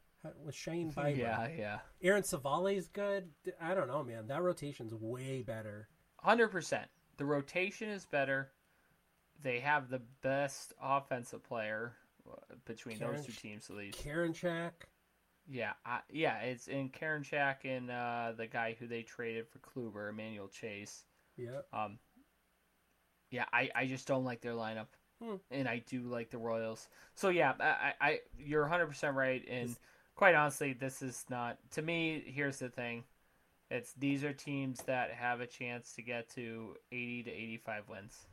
with Shane Bieber. Yeah, yeah, Aaron Civale's good. I don't know, man. That rotation's way better. hundred percent. The rotation is better. They have the best offensive player uh, between Karen those two teams, at least. Karinchak. Yeah, I, yeah, it's in Karinchak and uh, the guy who they traded for Kluber, Emmanuel Clase. Yeah. Um, yeah, I, I just don't like their lineup, Hmm. and I do like the Royals. So yeah, I, I, you're 100 percent right, and Is- quite honestly, this is not to me. Here's the thing: it's these are teams that have a chance to get to 80 to 85 wins.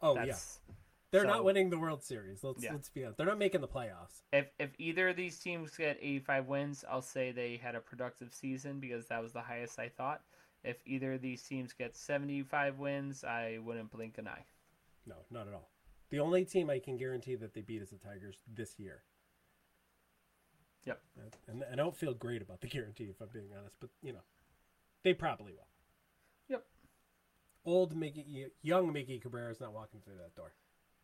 Oh yeah. They're so- not winning the World Series. Let's Yeah. let's be honest. They're not making the playoffs. if if either of these teams get 85 wins, I'll say they had a productive season because that was the highest I thought. If either of these teams get 75 wins, I wouldn't blink an eye. No, not at all. The only team I can guarantee that they beat is the Tigers this year. Yep. And, and I don't feel great about the guarantee, if I'm being honest, but you know, they probably will. Yep. Old Miggy, young Miggy Cabrera is not walking through that door.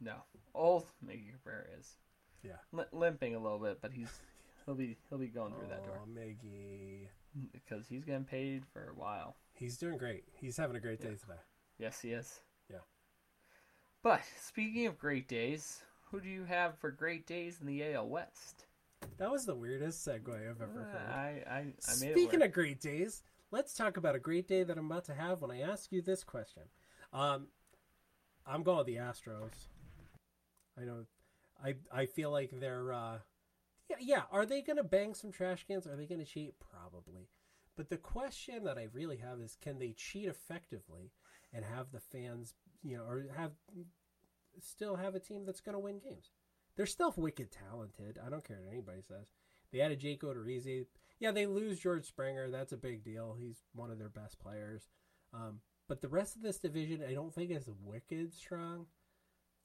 No, old Miggy Cabrera is. Yeah. Li- limping a little bit, but he's he'll be he'll be going through that door Oh, Miggy. because he's getting paid for a while. He's doing great. He's having a great day today. Yes, he is. Yeah. But speaking of great days, who do you have for great days in the AL West? That was the weirdest segue I've ever Uh, heard. I I, I made Speaking of great days, let's talk about a great day that I'm about to have when I ask you this question. Um, I'm going with the Astros. I know. I I feel like they're. Uh, yeah, yeah. Are they going to bang some trash cans? Are they going to cheat? Probably. But the question that I really have is, can they cheat effectively and have the fans, you know, or have still have a team that's going to win games? They're still wicked talented. I don't care what anybody says. They added Jake Odorizzi. Yeah, they lose George Springer. That's a big deal. He's one of their best players. Um, but the rest of this division, I don't think is wicked strong.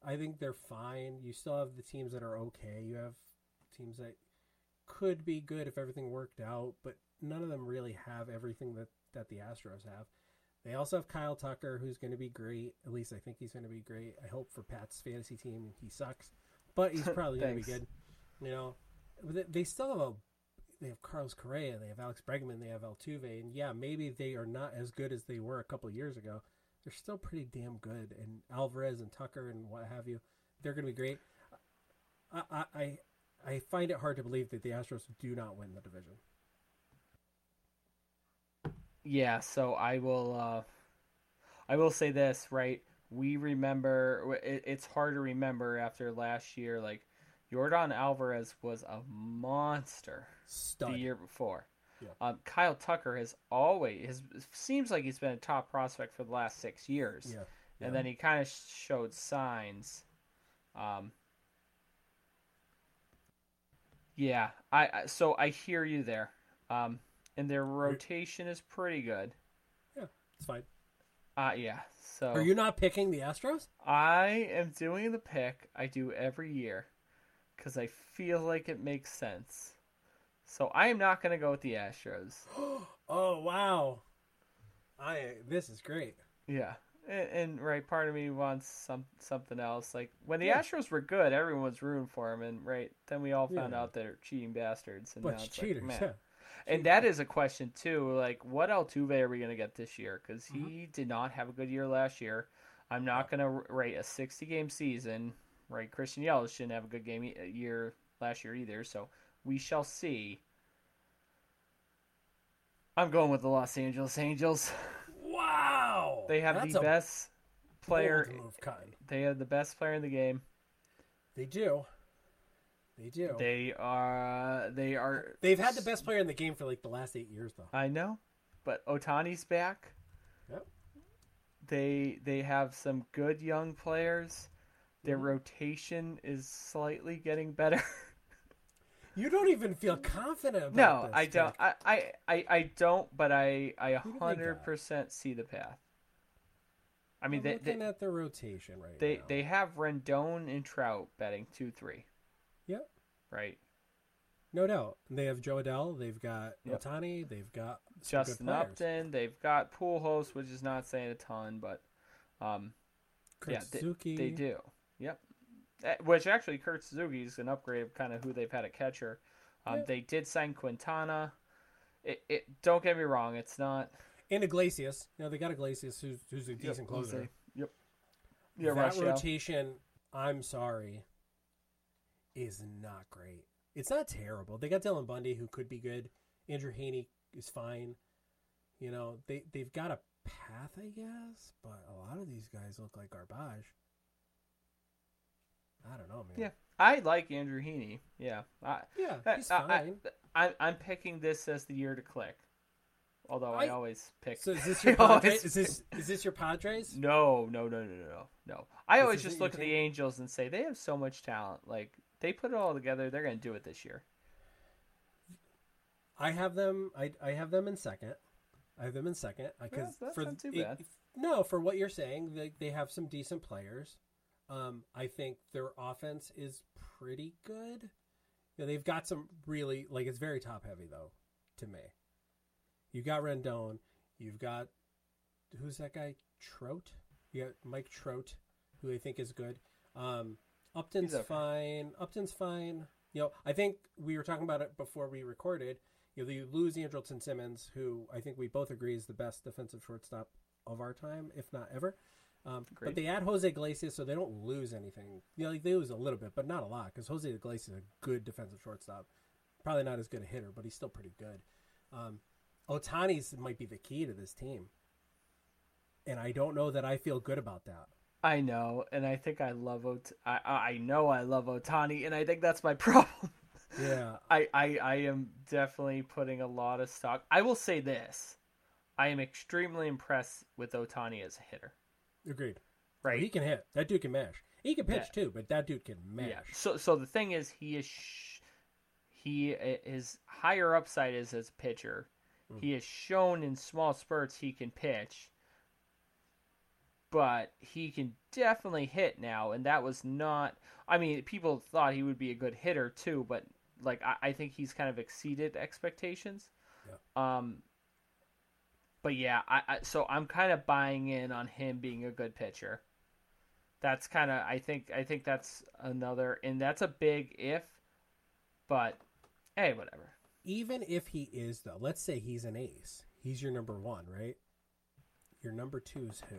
I think they're fine. You still have the teams that are okay. You have teams that, could be good if everything worked out, but none of them really have everything that, that the Astros have. They also have Kyle Tucker, who's going to be great. At least I think he's going to be great. I hope for Pat's fantasy team he sucks, but he's probably going to be good. You know, they still have a they have Carlos Correa, they have Alex Bregman, they have Altuve, and yeah, maybe they are not as good as they were a couple years ago. They're still pretty damn good, and Alvarez and Tucker and what have you, they're going to be great. I, I I find it hard to believe that the Astros do not win the division. Yeah, so I will. Uh, I will say this right. We remember it, it's hard to remember after last year. Like Yordan Alvarez was a monster Stud. the year before. Yeah. Um, Kyle Tucker has always his seems like he's been a top prospect for the last six years, Yeah. and then he kind of showed signs. Um, yeah, I, so I hear you there. Um, and their rotation is pretty good. Yeah, it's fine. Uh yeah. So Are you not picking the Astros? I am doing the pick I do every year because I feel like it makes sense. So I am not going to go with the Astros. oh wow! I this is great. Yeah, and, and right, part of me wants some something else. Like when the Yeah. Astros were good, everyone was rooting for them, and right then we all found Yeah. out they're cheating bastards. And Bunch now it's like, cheaters. man. yeah. And that is a question too. Like, what Altuve are we going to get this year? Because he Mm-hmm. did not have a good year last year. I'm not going to rate a 60 game season. Right, Christian Yelich didn't have a good game e- year last year either. So we shall see. I'm going with the Los Angeles Angels. Wow! They have That's the best player. They have the best player in the game. They do. They do. They are. They are. They've had the best player in the game for like the last eight years, though. I know, but Ohtani's back. Yep. They they have some good young players. Their Mm-hmm. rotation is slightly getting better. You don't even feel confident about no, this. I don't. I, I, I, I don't. But I I Who do they 100% see the path. I mean, I'm they looking they, at the rotation right they, now. they have Rendon and Trout betting two three. Yep. Right. No doubt. They have Jo Adell. They've got Yep. Ohtani. They've got some good Justin players. Upton. They've got Pujols, which is not saying a ton, but um, yeah, they-. They do. Yep. Uh, Which actually, Kurt Suzuki is an upgrade of kind of who they've had at catcher. Um, Yeah. They did sign Quintana. It, it. Don't get me wrong. It's not. And Iglesias. You know, they got Iglesias, who's, who's a decent Yep, closer. Yep. Yeah, that rotation, I'm sorry, is not great. It's not terrible. They got Dylan Bundy, who could be good. Andrew Heaney is fine. You know, they they've got a path, I guess, but a lot of these guys look like garbage. I don't know, man. Yeah, I like Andrew Heaney. Yeah, I, yeah, he's I, fine. I, I, I'm picking this as the year to click. Although I, I- always pick. so is this your Padres? Is this is this your Padres? No, no, no, no, no, no, no. I This always just look at the? Angels and say they have so much talent. Like they put it all together, they're going to do it this year. I have them. I I have them in second. I have them in second Yeah, because that's for not too it- bad. no, for what you're saying, they they have some decent players. Um, I think their offense is pretty good. You know, they've got some really like it's very top heavy though. To me, you've got Rendon. You've got who's that guy? Trout. You got Mike Trout, who I think is good. Um, Upton's okay. fine. Upton's fine. You know, I think we were talking about it before we recorded. You know, you lose Andrelton Simmons, who I think we both agree is the best defensive shortstop of our time, if not ever. Um, but they add Jose Iglesias, so they don't lose anything. You know, like they lose a little bit, but not a lot, because Jose Iglesias is a good defensive shortstop. Probably not as good a hitter, but he's still pretty good. Um, Ohtani's might be the key to this team, and I don't know that I feel good about that. I know, and I think I love Ot- I I know I love Ohtani, and I think that's my problem. Yeah, I, I I am definitely putting a lot of stock. I will say this: I am extremely impressed with Otani as a hitter. Agreed. Right? He can hit. That dude can mash. He can pitch Yeah. too, but that dude can mash. Yeah. So so the thing is, he is sh- he his higher upside is as a pitcher. Mm. He has shown in small spurts he can pitch, but he can definitely hit now, and that was not. I mean, people thought he would be a good hitter too, but like I, I think he's kind of exceeded expectations. Um, but yeah, I, I so I'm kind of buying in on him being a good pitcher. That's kind of I think I think that's another and that's a big if, but hey, whatever. Even if he is though, let's say he's an ace. He's your number one, right? Your number two is who?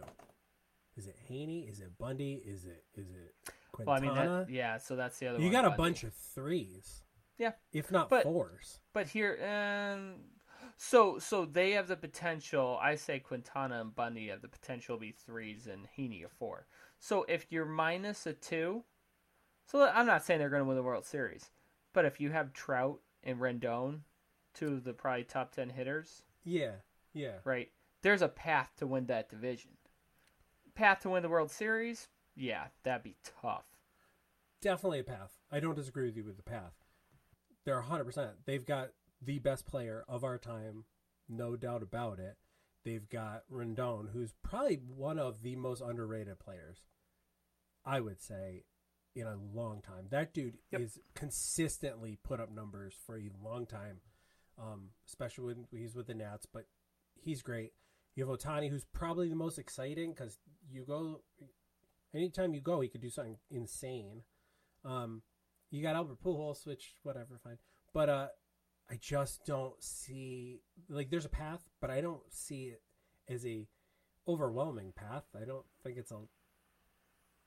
Is it Heaney? Is it Bundy? Is it is it Quintana? Well, I mean, that, yeah. So that's the other. you one, got a Bundy. bunch of threes. Yeah. If not But- fours. But here, um, so so they have the potential. I say Quintana and Bundy have the potential to be threes and Heaney a four. So if you're minus a two, so I'm not saying they're going to win the World Series, but if you have Trout and Rendon, two of the probably top ten hitters, Yeah. Yeah. right? There's a path to win that division. Path to win the World Series, yeah, that'd be tough. Definitely a path. I don't disagree with you with the path. They're 100%. They've got the best player of our time, no doubt about it. They've got Rendon, who's probably one of the most underrated players, I would say, in a long time. That dude Yep. is consistently put up numbers for a long time, um, especially when he's with the Nats, but he's great. You have Ohtani, who's probably the most exciting because you go, anytime you go, he could do something insane. Um, you got Albert Pujols, which whatever, fine. But uh, I just don't see like there's a path, but I don't see it as a overwhelming path. I don't think it's a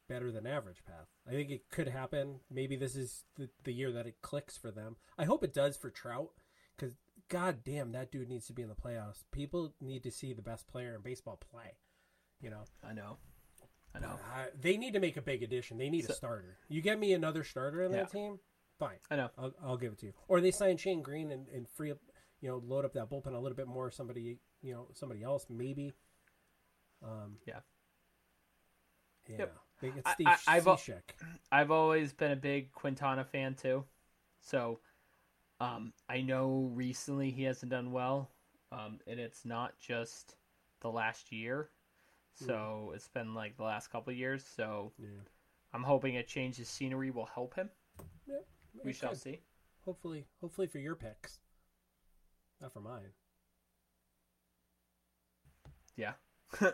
better than average path. I think it could happen. Maybe this is the, the year that it clicks for them. I hope it does for Trout because god damn that dude needs to be in the playoffs. People need to see the best player in baseball play. You know, I know, I know, uh, they need to make a big addition. They need So- a starter. You get me another starter in Yeah. that team, fine. I know. I'll, I'll give it to you. Or they sign Shane Greene and, and free up, you know, load up that bullpen a little bit more. Somebody, you know, somebody else maybe. Um, Yeah. Yeah. Yep. They get I- Steve I- Cishek. I've always been a big Quintana fan too. So um, I know recently he hasn't done well, um, and it's not just the last year. So it's been like the last couple of years. So Yeah. I'm hoping a change of scenery will help him. Yeah, We shall could. see. Hopefully, hopefully for your picks, not for mine. Yeah.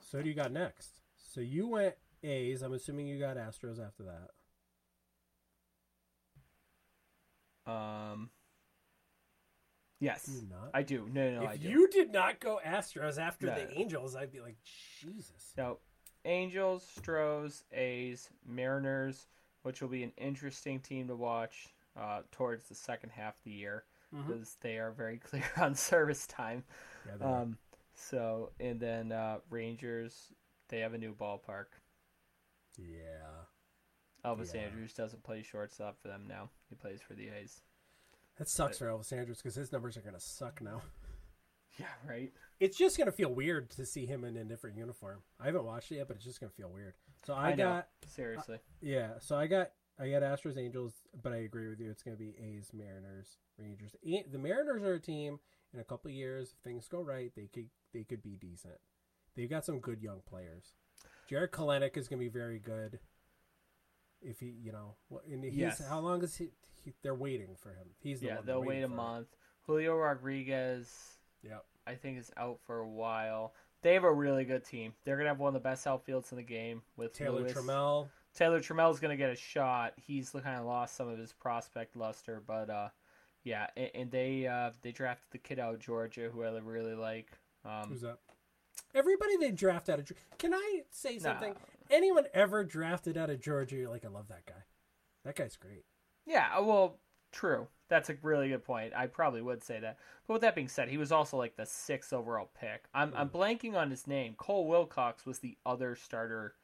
So do you got next? So you went A's. I'm assuming you got Astros after that. um. Yes? I do. No, no, no I if do. you did not go Astros after No. the Angels, I'd be like, Jesus. No, Angels, Stros, A's, Mariners, which will be an interesting team to watch uh, towards the second half of the year Mhm. because they are very clear on service time. Yeah. Um, so, and then uh, Rangers, they have a new ballpark. yeah. Elvis Yeah. Andrus doesn't play shortstop for them now. He plays for the A's. That sucks for Elvis Andrus because his numbers are going to suck now. Yeah, right. It's just going to feel weird to see him in a different uniform. I haven't watched it yet, but it's just going to feel weird. So I, I know. got Seriously. yeah. So I got I got Astros Angels, but I agree with you. It's going to be A's, Mariners, Rangers. A- The Mariners are a team in a couple of years. If things go right, they could they could be decent. They've got some good young players. Jarred Kelenic is going to be very good. If he, you know, and he's Yes. how long is he, he? They're waiting for him. He's the yeah, they'll wait a month. Julio Rodriguez, Yep. I think, is out for a while. They have a really good team. They're gonna have one of the best outfields in the game with Taylor Lewis. Trammell. Taylor Trammell's gonna get a shot. He's kind of lost some of his prospect luster, but uh, yeah, and, and they uh, they drafted the kid out of Georgia who I really like. Um, Who's that? Everybody they draft out of. Can I say nah, something? Anyone ever drafted out of Georgia? You're like, I love that guy. That guy's great. Yeah, well, true. That's a really good point. I probably would say that. But with that being said, he was also like the sixth overall pick. I'm I'm blanking on his name. Cole Wilcox was the other starter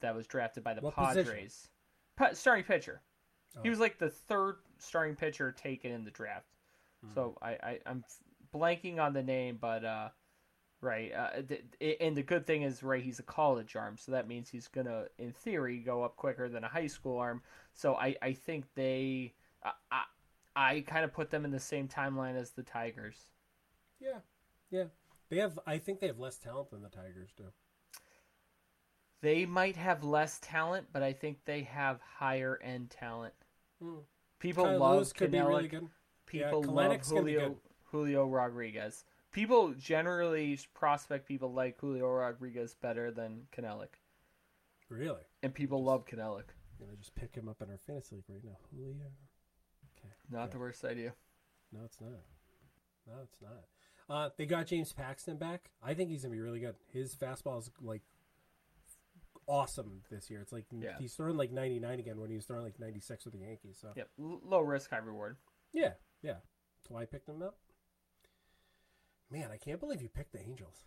that was drafted by the What Padres. Pa- starting pitcher. He Oh. was like the third starting pitcher taken in the draft. Hmm. So I, I I'm blanking on the name, but uh, right. Uh, th- and the good thing is, right, he's a college arm, so that means he's gonna, in theory, go up quicker than a high school arm. So I, I think they, I, I, kind of put them in the same timeline as the Tigers. Yeah, yeah. They have. I think they have less talent than the Tigers do. They might have less talent, but I think they have higher end talent. Hmm. People Kyle love Lewis could be really good. People Yeah, love Julio good. Julio Rodriguez. People generally prospect people like Julio Rodriguez better than Kelenic, Really? and people Just- love Kelenic. I'm gonna just pick him up in our fantasy league right now. Julio. Not Yeah. the worst idea. No, it's not. No, it's not. Uh, they got James Paxton back. I think he's gonna be really good. His fastball is like awesome this year. It's like Yeah. he's throwing like 99 again when he was throwing like 96 with the Yankees. So Yep, L- low risk, high reward. yeah, yeah. That's why I picked him up. Man, I can't believe you picked the Angels.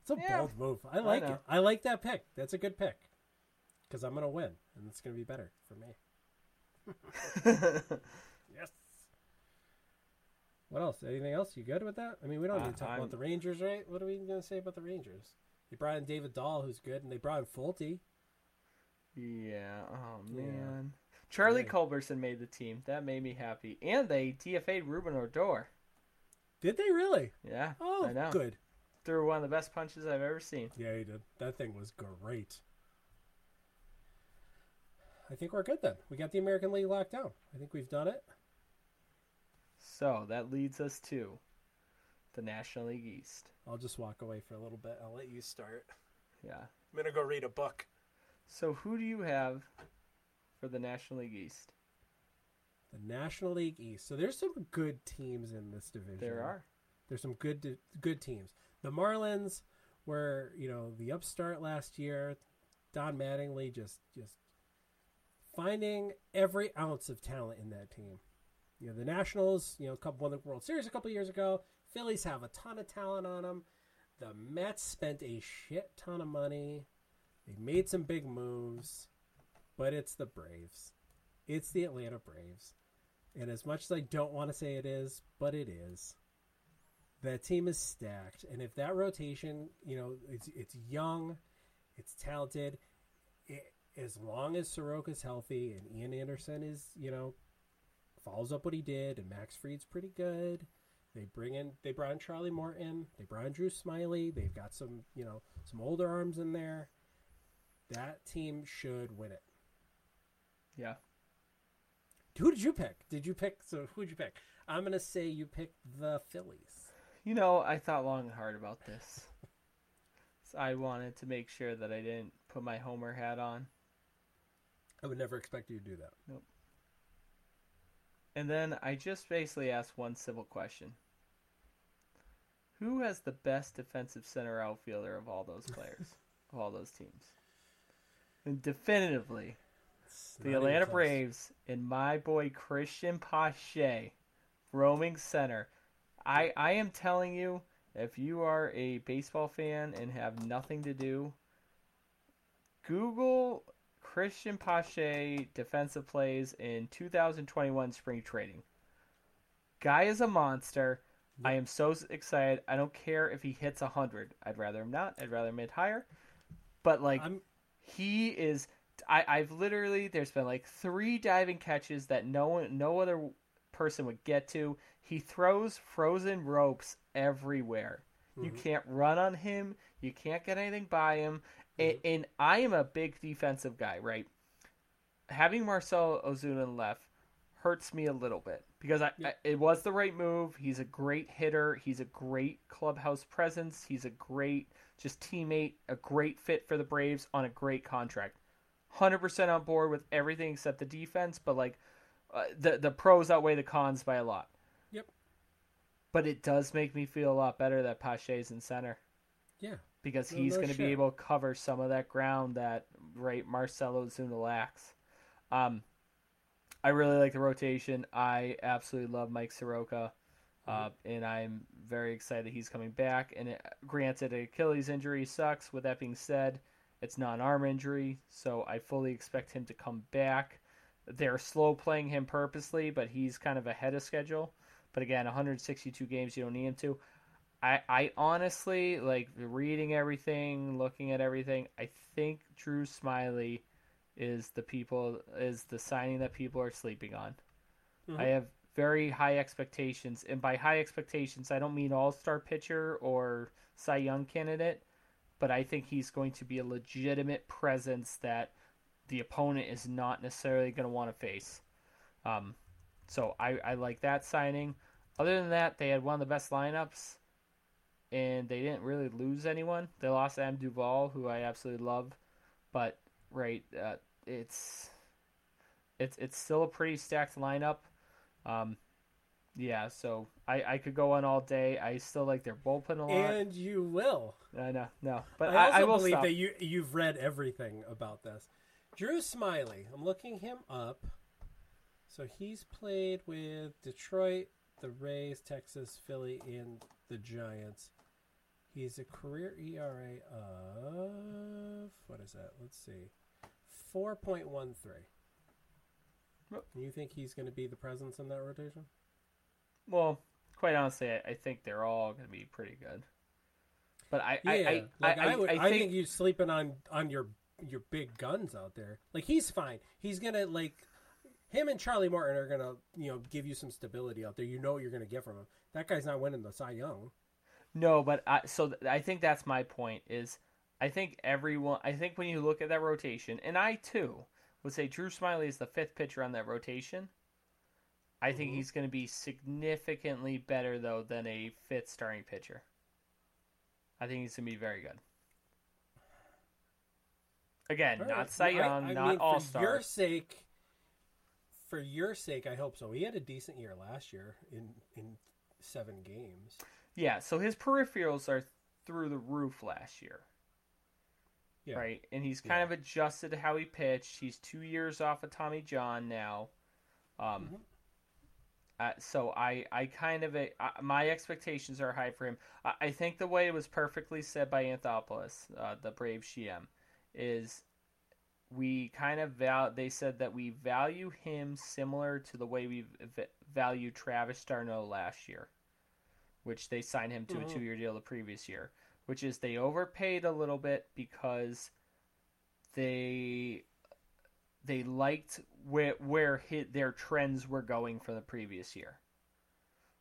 It's a Yeah, bold move. I like know. it. I like that pick. That's a good pick because I'm gonna win, and it's gonna be better for me. Yes. What else? Anything else? You good with that? I mean, we don't Uh, need to talk I'm- about the Rangers, right? What are we going to say about the Rangers? They brought in David Dahl, who's good, and they brought in Folty. yeah. Oh Yeah. man. Charlie Yeah. Culberson made the team. That made me happy. And they DFA'd Rougned Odor. Did they really? Yeah. Oh, I know. good. Threw one of the best punches I've ever seen. Yeah, he did. That thing was great. I think we're good then. We got the American League locked down. I think we've done it. So that leads us to the National League East. I'll just walk away for a little bit. I'll let you start. Yeah. I'm going to go read a book. So who do you have for the National League East? The National League East. So there's some good teams in this division. There are. There's some good good teams. The Marlins were, you know, the upstart last year. Don Mattingly just just finding every ounce of talent in that team. You know, the Nationals, you know, won the World Series a couple years ago. Phillies have a ton of talent on them. The Mets spent a shit ton of money. They made some big moves, but it's the Braves. It's the Atlanta Braves. And as much as I don't want to say it is, but it is. That team is stacked, and if that rotation, you know, it's it's young, it's talented. It, as long as Soroka's healthy and Ian Anderson is, you know, follows up what he did, and Max Fried's pretty good. They bring in, they brought in Charlie Morton, they brought in Drew Smyly. They've got some, you know, some older arms in there. That team should win it. Yeah. Who did you pick? Did you pick? So who did you pick? I'm gonna say you picked the Phillies. You know, I thought long and hard about this. So I wanted to make sure that I didn't put my Homer hat on. I would never expect you to do that. Nope. And then I just basically asked one simple question. Who has the best defensive center outfielder of all those players? of all those teams? And definitively, It's the Atlanta. Braves and my boy Cristian Pache, roaming center. I I am telling you, if you are a baseball fan and have nothing to do, Google Cristian Pache defensive plays in 2021 spring training. Guy is a monster. I am so excited. I don't care if he hits 100. I'd rather him not. I'd rather him hit higher. But like I'm he is I, I've literally there's been like three diving catches that no one no other person would get to. He throws frozen ropes everywhere. You Mhm. can't run on him. You can't get anything by him. A- And, I am a big defensive guy, right? Having Marcell Ozuna left hurts me a little bit because I, Yeah. I it was the right move. He's a great hitter. He's a great clubhouse presence. He's a great just teammate, a great fit for the Braves on a great contract. 100% on board with everything except the defense, but like uh, the the pros outweigh the cons by a lot. Yep. But it does make me feel a lot better that Pache's in center yeah. Because he's no going to be able to cover some of that ground that right Marcell Ozuna lacks. Um, I really like the rotation. I absolutely love Mike Soroka, uh, and I'm very excited that he's coming back. And it, granted, an Achilles injury sucks. With that being said, it's not an arm injury, so I fully expect him to come back. They're slow playing him purposely, but he's kind of ahead of schedule. But again, 162 games, you don't need him to. I, I honestly like reading everything, looking at everything. I think Drew Smyly is the people is the signing that people are sleeping on. Mhm. I have very high expectations, and by high expectations, I don't mean all star pitcher or Cy Young candidate, but I think he's going to be a legitimate presence that the opponent is not necessarily going to want to face. Um, so I, I like that signing. Other than that, they had one of the best lineups, and they didn't really lose anyone. They lost Adam Duvall, who I absolutely love, but right, uh, it's it's it's still a pretty stacked lineup. Um, yeah, so I, I could go on all day. I still like their bullpen a lot. And you will. I know, no, but I I, also I will believe stop. that you you've read everything about this. Drew Smyly. I'm looking him up. So he's played with Detroit, the Rays, Texas, Philly, and the Giants. He's a career ERA of what is that? Let's see, four point one three. Well- You think he's going to be the presence in that rotation? Well, quite honestly, I, I think they're all going to be pretty good. But I, Yeah, I, I, like I, I, would, I I, think, think you're sleeping on on your your big guns out there. Like he's fine. He's gonna like him and Charlie Morton are gonna you know give you some stability out there. You know what you're gonna get from him. That guy's not winning the Cy Young. No, but I, so th- I think that's my point. Is I think everyone. I think when you look at that rotation, and I too would say Drew Smyly is the fifth pitcher on that rotation. I think Mhm. he's going to be significantly better though than a fifth starting pitcher. I think he's going to be very good. Again, All not right. Cy Young, I not mean, All For your sake, for your sake, I hope so. He had a decent year last year in in seven games. Yeah, so his peripherals are through the roof last year. Yeah. Right, and he's kind Yeah. of adjusted to how he pitched. He's two years off of Tommy John now. Um, Mhm. uh, so I, I kind of, uh, my expectations are high for him. I, I think the way it was perfectly said by Anthopoulos, uh, the Brave GM, is we kind of val. They said that we value him similar to the way we v- valued Travis d'Arnaud last year, which they signed him to Mhm. a two-year deal the previous year. Which is they overpaid a little bit because they they liked where where hit their trends were going from the previous year.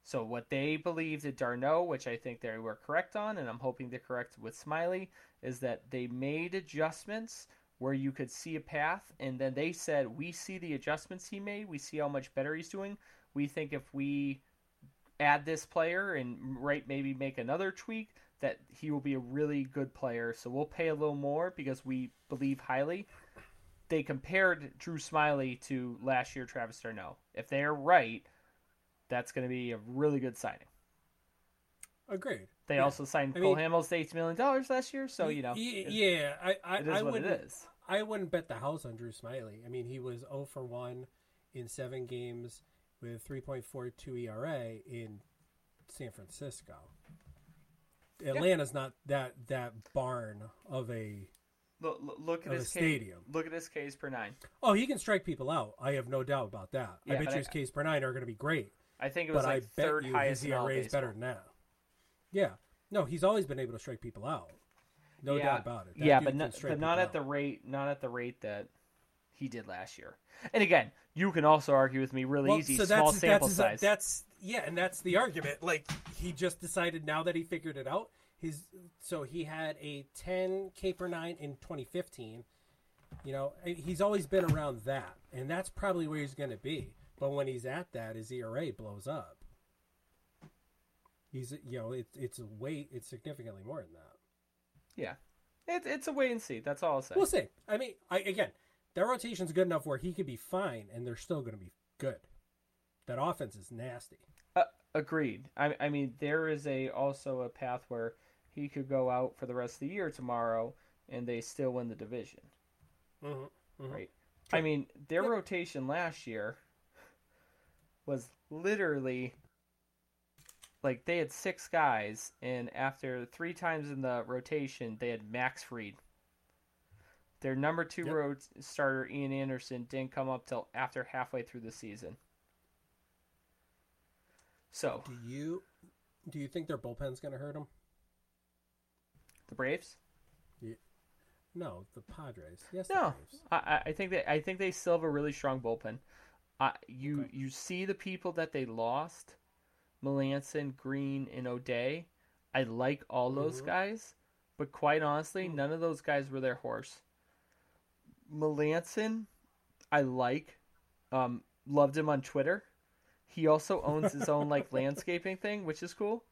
So what they believed at d'Arnaud, which I think they were correct on, and I'm hoping they're correct with Smyly, is that they made adjustments where you could see a path, and then they said, "We see the adjustments he made. We see how much better he's doing. We think if we add this player and right maybe make another tweak, that he will be a really good player. So we'll pay a little more because we believe highly." They compared Drew Smyly to last year Travis d'Arnaud. If they're right, that's going to be a really good signing. Agreed. They Yeah. also signed I Cole mean- Hamels to eight million dollars last year, so you know, yeah, I I, I what it wouldn't is. I wouldn't bet the house on Drew Smyly. I mean, he was 0 for 1 in seven games with 3.42 ERA in San Francisco. Atlanta's not that that barn of a. Look, look at Of a his K, stadium. look at his Ks per nine. Oh, he can strike people out. I have no doubt about that. Yeah, I bet but you I- his Ks per nine are going to be great. I think it was But like I bet third you highest his ERA is better than that. Yeah, no, he's always been able to strike people out. No Yeah. doubt about it. That yeah, but can not, but not people at the rate, not at the rate that he did last year. And again, you can also argue with me really Well, easy, so small that's, sample that's, size. That's yeah, and that's the argument. Like he just decided now that he figured it out. His so he had a 10 K per nine in 2015. You know, he's always been around that, and that's probably where he's going to be. But when he's at that, his ERA blows up. He's you know it's it's way it's significantly more than that. yeah, it, it's a wait and see. That's all I'll say. We'll see. I mean, I, again, their rotation's good enough where he could be fine, and they're still going to be good. That offense is nasty. Uh, agreed. I, I mean, there is a also a path where he could go out for the rest of the year tomorrow, and they still win the division, Mm-hmm. Mhm. right? Sure. I mean, their Yep. rotation last year was literally like they had six guys, and after three times in the rotation, they had Max Fried. Their number two Yep. road starter Ian Anderson didn't come up till after halfway through the season. So Do you do you think their bullpen's going to hurt them? the Braves. No, the Padres. Yes, No. I, I- think that I think they still have a really strong bullpen. Uh, you Okay. you see the people that they lost, Melancon, Greene, and O'Day. I like all those Mhm. guys, but quite honestly, Mhm. none of those guys were their horse. Melancon, I like. Um, loved him on Twitter. He also owns his own like landscaping thing, which is cool.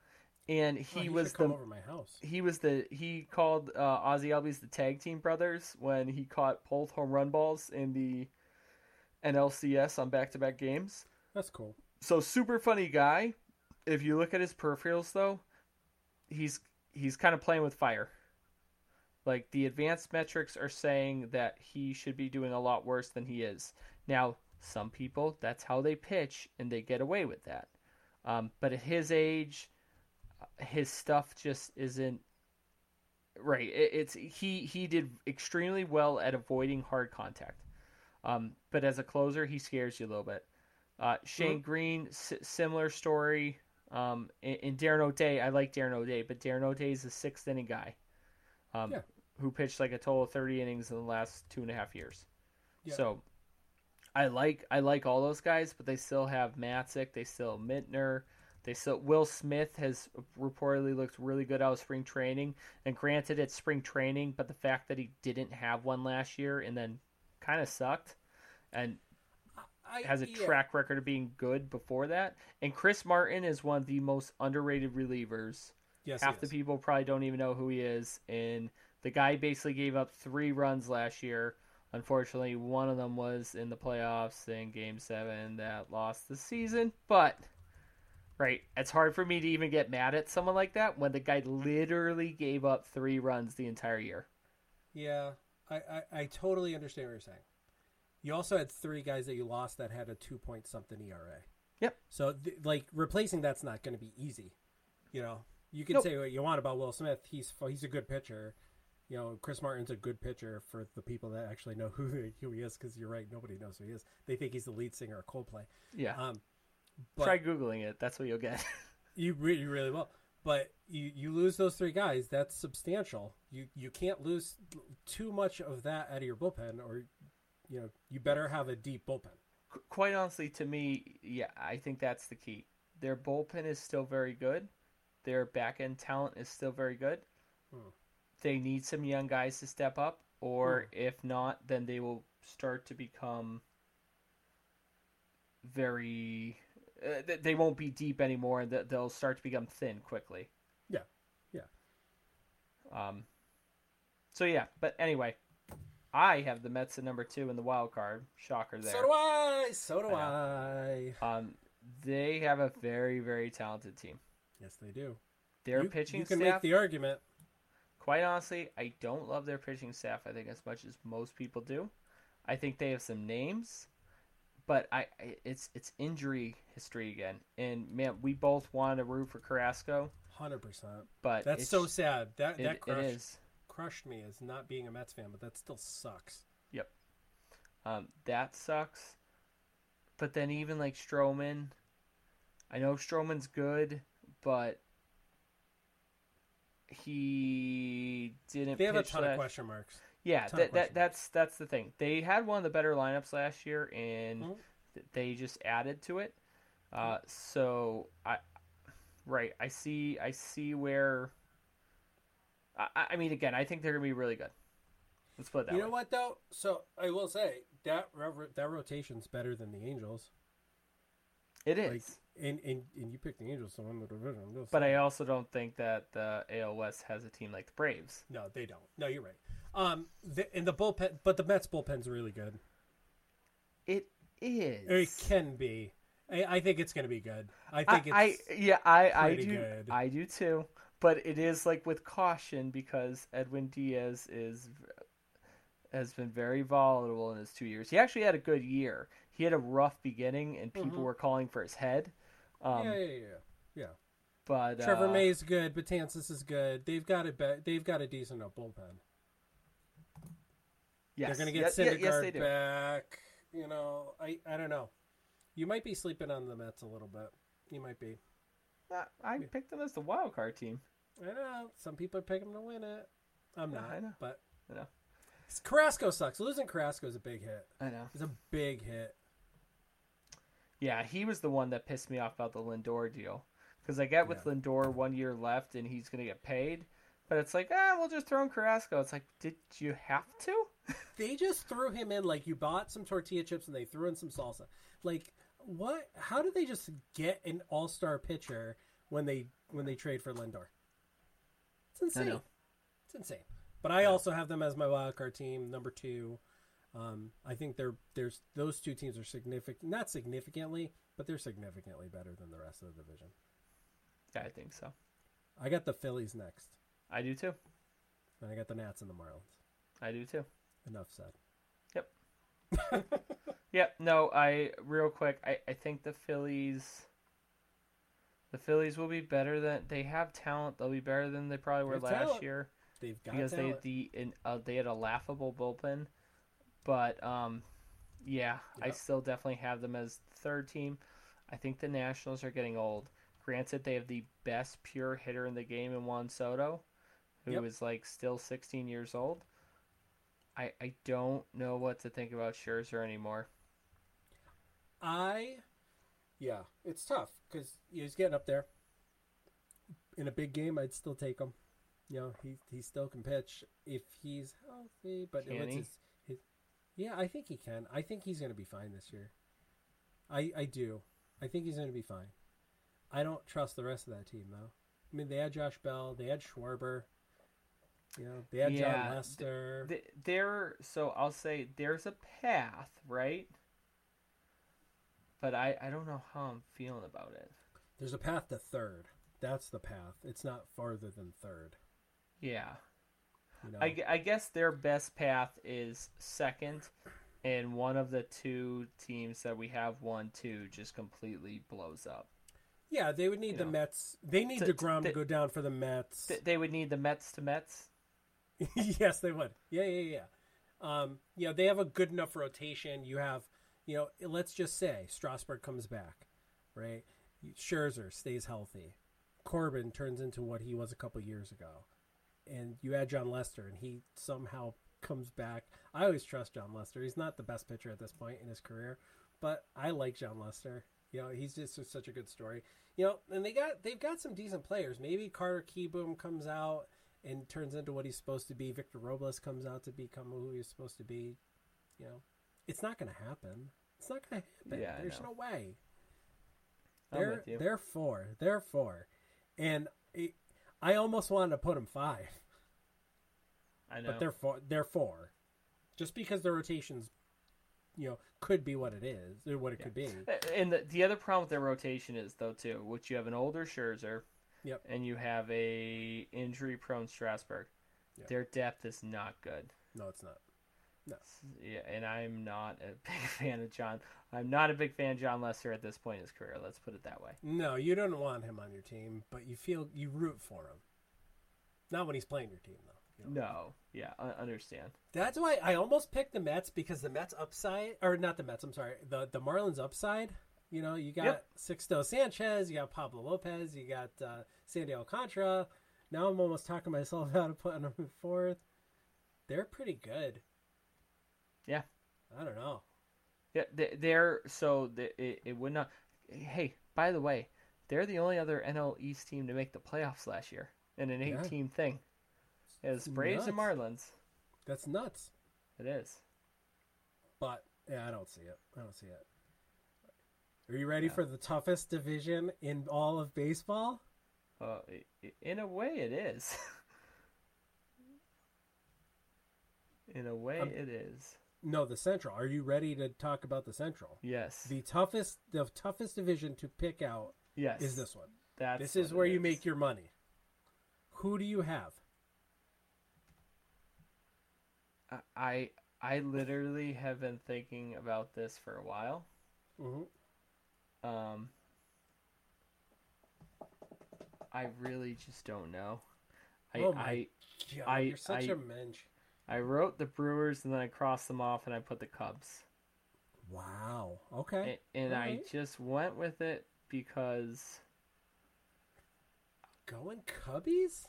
And Oh, he was the over my house. he was the he called uh, Ozzie Albies the tag team brothers when he caught both home run balls in the NLCS on back to back games. That's cool. So super funny guy. If you look at his peripherals though, he's he's kind of playing with fire. Like the advanced metrics are saying that he should be doing a lot worse than he is. Now, some people that's how they pitch and they get away with that. Um, but at his age, his stuff just isn't right. It, it's he he did extremely well at avoiding hard contact. Um, but as a closer, he scares you a little bit. Uh, Shane Greene, s- similar story. Um, in, in Darren O'Day, I like Darren O'Day, but Darren O'Day is a sixth inning guy, um, Yeah. Who pitched like a total of thirty innings in the last two and a half years. Yeah. So, I like I like all those guys, but they still have Matzek, they still have Minter, they still Will Smith has reportedly looked really good out of spring training. And granted, it's spring training, but the fact that he didn't have one last year and then kind of sucked, and I, has a yeah. track record of being good before that. And Chris Martin is one of the most underrated relievers. Yes, Half the people probably don't even know who he is. And the guy basically gave up three runs last year. Unfortunately, one of them was in the playoffs in Game Seven that lost the season. But right, it's hard for me to even get mad at someone like that when the guy literally gave up three runs the entire year. Yeah, I, I, I totally understand what you're saying. You also had three guys that you lost that had a two point something ERA. Yep. So th- like replacing that's not going to be easy. You know, you can Nope. say what you want about Will Smith. He's he's a good pitcher. You know, Chris Martin's a good pitcher for the people that actually know who, who he is. Because you're right, nobody knows who he is. They think he's the lead singer of Coldplay. Yeah, Um, but try googling it. That's what you'll get. you really, really will. But you, you lose those three guys. That's substantial. You you can't lose too much of that out of your bullpen, or you know you better have a deep bullpen. Quite honestly, to me, yeah, I think that's the key. Their bullpen is still very good. Their back end talent is still very good. Hmm. They need some young guys to step up, or if not, then they will start to become very. Uh, they won't be deep anymore, and th- they'll start to become thin quickly. Yeah, yeah. Um. So yeah, but anyway, I have the Mets at number two in the wild card. Shocker there. So do I. So do I I. Um, they have a very, very talented team. Yes, they do. Their you, pitching You can staff, make the argument. Quite honestly, I don't love their pitching staff. I think as much as most people do. I think they have some names, but I, it's it's injury history again. And man, we both wanted to root for Carrasco, Hundred percent. but That's so sad. That It, that crushed, is. crushed me as not being a Mets fan, but that still sucks. Yep. Um, that sucks. But then even like Stroman, I know Stroman's good, but he didn't. They have a ton of question marks. Yeah, that, that's that's the thing. They had one of the better lineups last year, and Mhm. they just added to it. Uh, so I, right, I see, I see where. I, I mean, again, I think they're gonna be really good. Let's put that You way. know what though? So I will say that that rotation's better than the Angels. It is. Like, is, and, and and you picked the Angels to win the division. But I also don't think that the AL West has a team like the Braves. no, they don't. No, you're right. Um, the, and the bullpen, but the Mets bullpen's really good. It is. Or it can be. I, I think it's going to be good. I think I, it's. I yeah, I I pretty do good. I do too. But it is like with caution because Edwin Diaz is has been very volatile in his two years. He actually had a good year. He had a rough beginning, and people Mhm. were calling for his head. Um, yeah, yeah, yeah, yeah. But Trevor uh, May's good. Betances is good. They've got a be- they've got a decent bullpen. yes, They're going to get ye- Syndergaard yes, back. You know, I I don't know. You might be sleeping on the Mets a little bit. You might be. Uh, I picked them as the wild card team. I know some people are picking them to win it. I'm Yeah, not, I know. but I know. Carrasco sucks. Losing Carrasco is a big hit. I know. It's a big hit. Yeah, he was the one that pissed me off about the Lindor deal. Because I get with Yeah. Lindor one year left and he's going to get paid. But it's like, ah, we'll just throw in Carrasco. It's like, did you have to? They just threw him in like you bought some tortilla chips and they threw in some salsa. Like what? How did they just get an all star pitcher when they when they trade for Lindor? It's insane. It's insane. But I also have them as my wild card team, number two. Um, I think they're there's those two teams are significant, not significantly, but they're significantly better than the rest of the division. Yeah, I think so. I got the Phillies next, I do too. and I got the Nats and the Marlins. I do too. Enough said. Yep. Yep. No, I real quick. I, I think the Phillies. The Phillies will be better than they have talent. They'll be better than they probably were last talent. year They've got because they had the in, uh, they had a laughable bullpen. But um, yeah, I still definitely have them as third team. I think the Nationals are getting old. Granted, they have the best pure hitter in the game in Juan Soto, who is Yep. like still 16 years old. I I don't know what to think about Scherzer anymore. I, yeah, it's tough because he's getting up there. In a big game, I'd still take him. You know, he he still can pitch if he's healthy. But Can what's he? his, yeah, I think he can. I think he's going to be fine this year. I I do. I think he's going to be fine. I don't trust the rest of that team though. I mean, they had Josh Bell, they had Schwarber. You know, they had Yeah, John th- Lester. Th- There, so I'll say there's a path, right? But I, I don't know how I'm feeling about it. There's a path to third. That's the path. It's not farther than third. Yeah, You know, I, I guess their best path is second, and one of the two teams that we have won two just completely blows up. Yeah, they would need You the know. Mets. They need To- Degrom to to- go down for the Mets. They would need the Mets to Mets. yes, they would. Yeah, yeah, yeah. Um, you know, they have a good enough rotation. You have, you know, let's just say Strasburg comes back, right? Scherzer stays healthy. Corbin turns into what he was a couple years ago, and you add Jon Lester, and he somehow comes back. I always trust Jon Lester. He's not the best pitcher at this point in his career, but I like Jon Lester. You know, he's just such a good story. You know, and they got they've got some decent players. Maybe Carter Kieboom comes out and turns into what he's supposed to be. Victor Robles comes out to become who he's supposed to be. You know, it's not going to happen. It's not going to happen. Yeah, There's no way. I'm They're with you. they're four. They're four, and it, I almost wanted to put them five, I know. but they're four. They're four, just because the rotations, you know, could be what it is or what it could be. And the, the other problem with their rotation is though too, which you have an older Scherzer, Yep. and you have a injury prone Strasburg. Yep. Their depth is not good. No, it's not. No. Yeah, and I'm not a big fan of John. I'm not a big fan of Jon Lester at this point in his career. Let's put it that way. No, you don't want him on your team, but you feel you root for him. Not when he's playing your team, though. you know. No, yeah, I understand. That's why I almost picked the Mets because the Mets upside, or not the Mets. I'm sorry, the the Marlins upside. You know, you got Yep. Sixto Sanchez, you got Pablo Lopez, you got uh, Sandy Alcantara. Now I'm almost talking myself out of putting them in fourth. They're pretty good. Yeah. I don't know. Yeah, they- they're so it, it would not. Hey, by the way, they're the only other NL East team to make the playoffs last year in an Yeah. eight-team thing. It's Braves and. Marlins. That's nuts. It is. But yeah, I don't see it. I don't see it. Are you ready Yeah. for the toughest division in all of baseball? Uh, in a way, it is. in a way, Um, it is. No, the Central. Are you ready to talk about the Central? Yes. The toughest, the toughest division to pick out yes. is this one. That's this is where you make your money. Who do you have? I- I I literally have been thinking about this for a while. Mm-hmm. Um, I really just don't know. I Oh my I God, I- you're such I- a mensch. I wrote the Brewers and then I crossed them off and I put the Cubs. Wow. Okay. A- and I just went with it because Going Cubbies?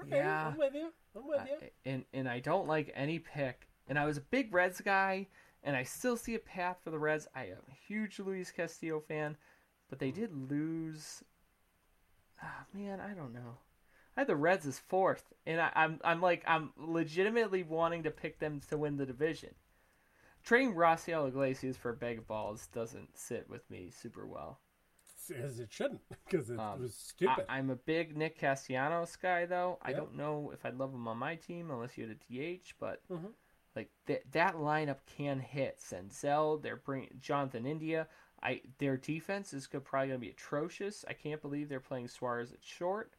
Okay, Yeah. I'm with you. I'm with you. And and I don't like any pick. And I was a big Reds guy, and I still see a path for the Reds. I am a huge Luis Castillo fan, but they did lose. Ah, man, I don't know. I had the Reds as fourth, and I, I'm I'm like I'm legitimately wanting to pick them to win the division, trading Raisel Iglesias for a bag of balls doesn't sit with me super well. As it shouldn't, because it Um, was stupid. I, I'm a big Nick Castellanos guy, though. I don't know if I'd love him on my team unless you had a DH, but Mhm. like that that lineup can hit. Senzel, they're bringing Jonathan India. I their defense is probably going to be atrocious. I can't believe they're playing Suarez at short.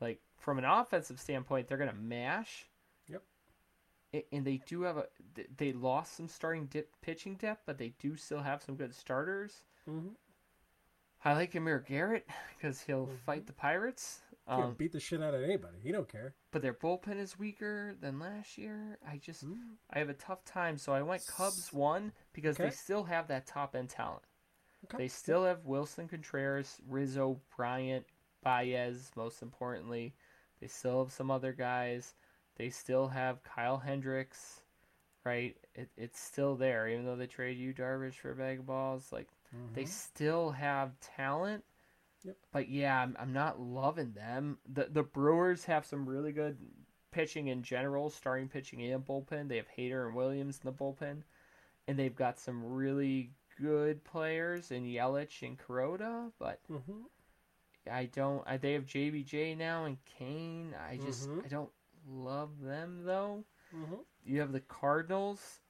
Like from an offensive standpoint, they're going to mash. Yep. And they do have a. They lost some starting dip, pitching depth, but they do still have some good starters. Mhm. I like Amir Garrett because he'll fight the Pirates. Can't Um, beat the shit out of anybody. He don't care. but their bullpen is weaker than last year. I just Mm. I have a tough time, so I went Cubs one because they still have that top end talent. Okay. They still have Willson Contreras, Rizzo, Bryant, Baez, most importantly. They still have some other guys. They still have Kyle Hendricks, right? It, it's still there, even though they trade Yu Darvish for a bag of balls. Like they still have talent. Yep. But yeah, I'm, I'm not loving them. The the Brewers have some really good pitching in general, starting pitching and bullpen. They have Hader and Williams in the bullpen, and they've got some really good players in Yelich and Kuroda. But hmm I don't. I, they have JBJ now and Cain. I just Mhm. I don't love them though. hmm You have the Cardinals.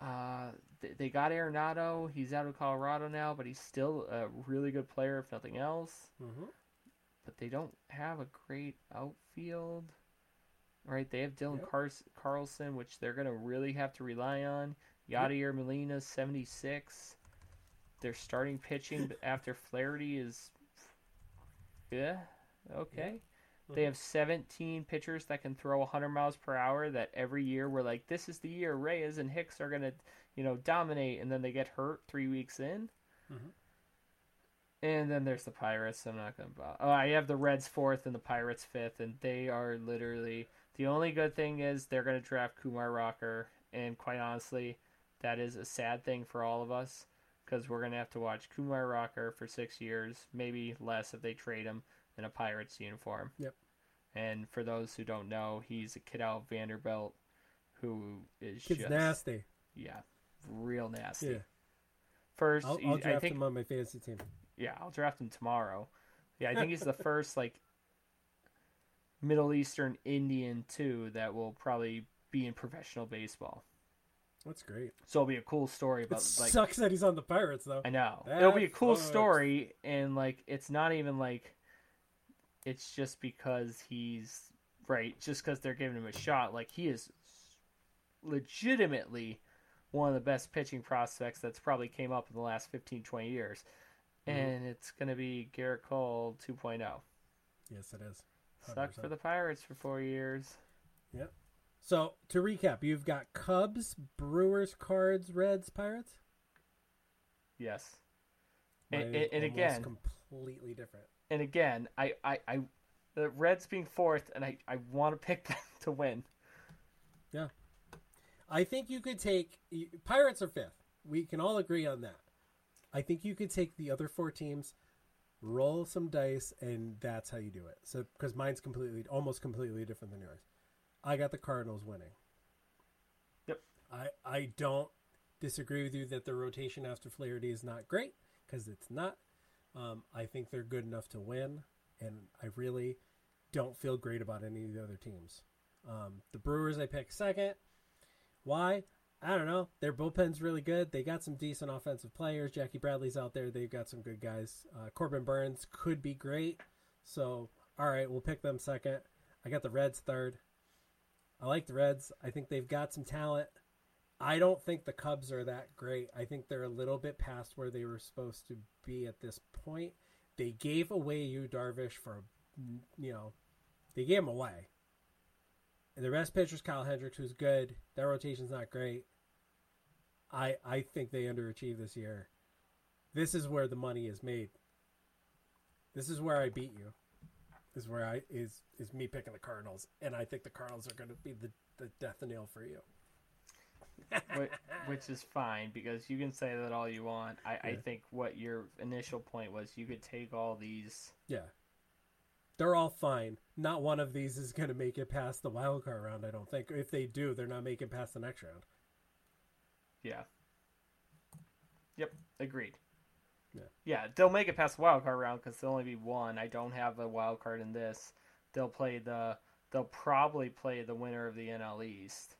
Uh, they, they got Arenado. He's out of Colorado now, but he's still a really good player, if nothing else. hmm But they don't have a great outfield, right? They have Dylan Yep. Cars- Carlson, which they're gonna really have to rely on. Yadier Molina, seventy six. Their starting pitching after Flaherty is, yeah, okay. They Mhm. have 17 pitchers that can throw 100 miles per hour. That every year we're like, this is the year Reyes and Hicks are gonna, you know, dominate, and then they get hurt three weeks in. Mhm. And then there's the Pirates. I'm not gonna. Bother. Oh, I have the Reds fourth and the Pirates fifth, and they are literally the only good thing is they're gonna draft Kumar Rocker, and quite honestly, that is a sad thing for all of us because we're gonna have to watch Kumar Rocker for six years, maybe less if they trade him in a Pirates uniform. Yep. And for those who don't know, he's a kid out of Vanderbilt who is Kid's just nasty. yeah, real nasty. Yeah. First, I'll, I'll I draft think him on my fantasy team. yeah, I'll draft him tomorrow. Yeah, I think he's the first like Middle Eastern Indian too that will probably be in professional baseball. That's great. So it'll be a cool story It like sucks that he's on the Pirates though. I know. That It'll be a cool sucks. story and like it's not even like it's just because he's right, just because they're giving him a shot. Like he is legitimately one of the best pitching prospects that's probably came up in the last 15 20 years. Mhm. And it's going to be Gerrit Cole 2.0. Yes, it is. Sucked for 100%. the Pirates for 4 years. So to recap, you've got Cubs, Brewers, Cards, Reds, Pirates. Yes. And, and, and again, completely different. and again, I, I, I, the Reds being fourth, and I, I want to pick them to win. Yeah, I think you could take Pirates are fifth. We can all agree on that. I think you could take the other four teams, roll some dice, and that's how you do it. So because mine's completely, almost completely different than yours. I got the Cardinals winning. Yep. I I don't disagree with you that the rotation after Flaherty is not great because it's not. Um, I think they're good enough to win, and I really don't feel great about any of the other teams. Um, the Brewers I picked second. Why? I don't know. Their bullpen's really good. They got some decent offensive players. Jackie Bradley's out there. They've got some good guys. Uh, Corbin Burnes could be great. So, all right, we'll pick them second. I got the Reds third. I like the Reds. I think they've got some talent. I don't think the Cubs are that great. I think they're a little bit past where they were supposed to be at this point. They gave away Yu Darvish for, you know, they gave him away. And the best is Kyle Hendricks, who's good. That rotation's not great. I I think they underachieved this year. This is where the money is made. This is where I beat you. Is where I is is me picking the Cardinals, and I think the Cardinals are going to be the the death nail for you. which, which is fine because you can say that all you want. I, I think what your initial point was you could take all these. Yeah. They're all fine. Not one of these is going to make it past the wild card round, I don't think. If they do, they're not making past the next round. Yeah. Yep, agreed. Yeah. Yeah, they'll make it past the wild card round because there'll only be one. I don't have a wild card in this. They'll play the. They'll probably play the winner of the NL East,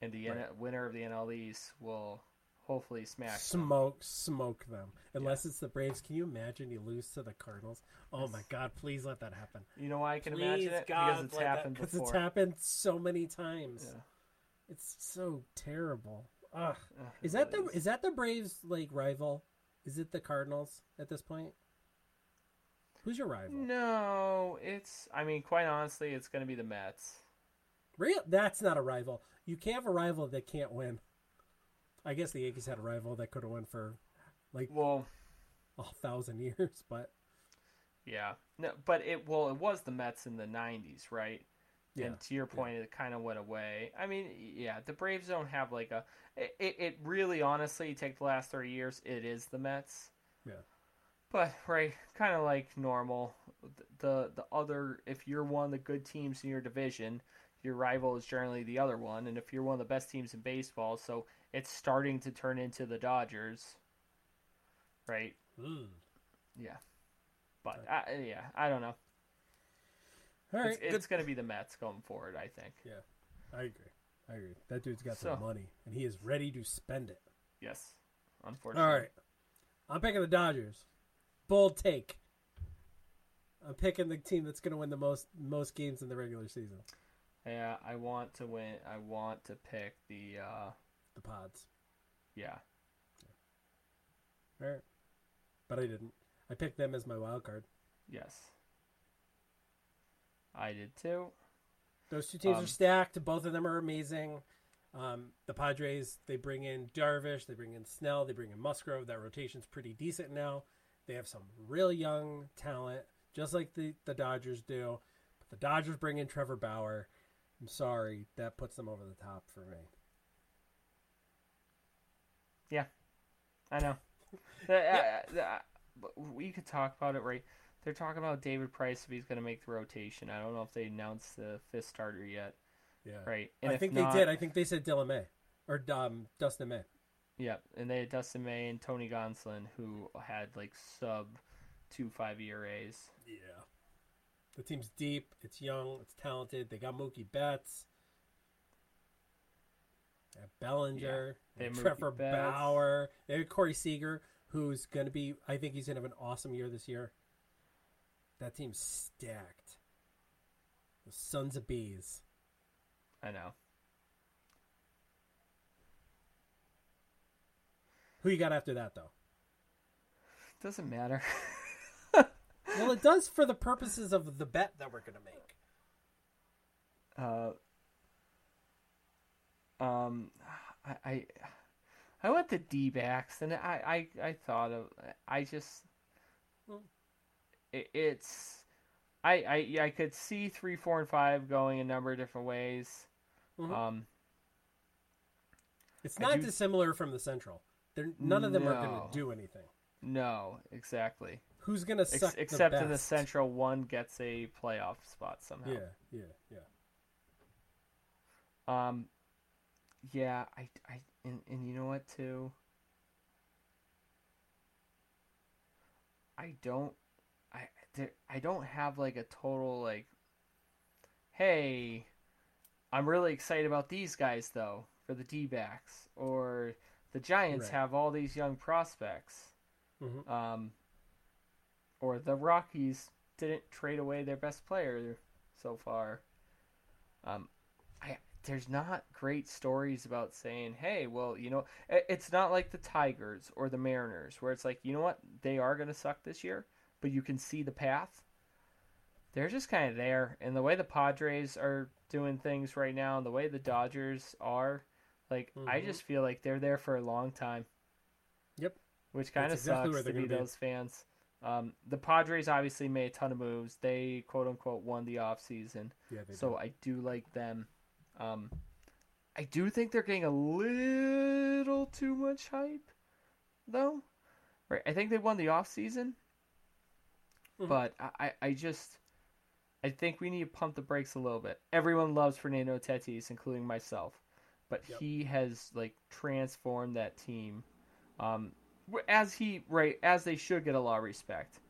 and the Right. N- winner of the NL East will hopefully smash. them. Smoke, smoke them. Unless it's the Braves. Can you imagine you lose to the Cardinals? Oh my God! Please let that happen. You know why I can Please, imagine it God, because it's happened 'cause before. it's happened so many times. Yeah. It's so terrible. Ugh. Ugh, Is that the is that the Braves like rival? Is it the Cardinals at this point? Who's your rival? No, it's. I mean, quite honestly, it's going to be the Mets. Real? That's not a rival. You can't have a rival that can't win. I guess the Yankees had a rival that could have won for like Well, a thousand years, but yeah, no, but it well, it was the Mets in the '90s, right? Yeah, And to your point, it kind of went away. I mean, yeah, the Braves don't have like a. It, it, really, honestly, take the last three years, it is the Mets. Yeah. But right, kind of like normal. The the other, if you're one of the good teams in your division, your rival is generally the other one, and if you're one of the best teams in baseball, so it's starting to turn into the Dodgers. Right. Ugh. Yeah. But I, yeah, I don't know. All right, it's it's going to be the Mets going forward, I think. Yeah, I agree. I agree. That dude's got So- some money, and he is ready to spend it. Yes. Unfortunately. All right, I'm picking the Dodgers. Bold take. I'm picking the team that's going to win the most most games in the regular season. Yeah, I want to win. I want to pick the. uh The Pods. Yeah. All right, but I didn't. I picked them as my wild card. Yes. I did too. Those two teams Um, are stacked. Both of them are amazing. Um, the Padres, they bring in Darvish, they bring in Snell, they bring in Musgrove. That rotation's pretty decent now. They have some real young talent, just like the, the Dodgers do. But the Dodgers bring in Trevor Bauer. I'm sorry, that puts them over the top for me. Yeah, I know. The- uh, the- but we could talk about it, right? They're talking about David Price if he's going to make the rotation. I don't know if they announced the fifth starter yet, Yeah, right? I think not- they did. I think they said Dylan May or um, Dustin May. Yeah, and they had Dustin May and Tony Gonsolin, who had like sub two five ERAs. Yeah. The team's deep. It's young. It's talented. They got Mookie Betts. They have Bellinger. they They Trevor Betts. Bauer. They have Corey Seager, who's going to be, I think he's going to have an awesome year this year. That team's stacked. The Sons of Bees. I know. Who you got after that, though? Doesn't matter. Well, it does for the purposes of the bet that we're going to make. uh, um, I, I, I went the D backs, and I, I, I thought of, I just, Hmm. It, it's, I, I, I could see three, four, and five going a number of different ways. Mhm. Um, It's not do- dissimilar from the Central. They're, none of them are going to do anything. no, exactly. Who's going to Ex- suck except the in the? Central, one gets a playoff spot somehow. Yeah, yeah, yeah. Um, yeah, I, I, and, and you know what too? I don't, there, I don't have like a total like, hey, I'm really excited about these guys though for the D backs or the Giants Right. have all these young prospects, Mhm. um, or the Rockies didn't trade away their best player so far. Um, I there's not great stories about saying, hey, well, you know, it's not like the Tigers or the Mariners where it's like, you know what, they are going to suck this year, but you can see the path. They're just kind of there, and the way the Padres are doing things right now, and the way the Dodgers are, like, I Mhm. just feel like they're there for a long time. Yep. Which kind of exactly sucks to be be. those fans. Um, the Padres obviously made a ton of moves. They quote unquote won the offseason. Yeah, So do. I do like them. Um, I do think they're getting a little too much hype, though. Right? I think they won the off Mhm. but I, I, just, I think we need to pump the brakes a little bit. Everyone loves Fernando Tatis, including myself. but Yep. he has like transformed that team, um, as he right as they should get a lot of respect.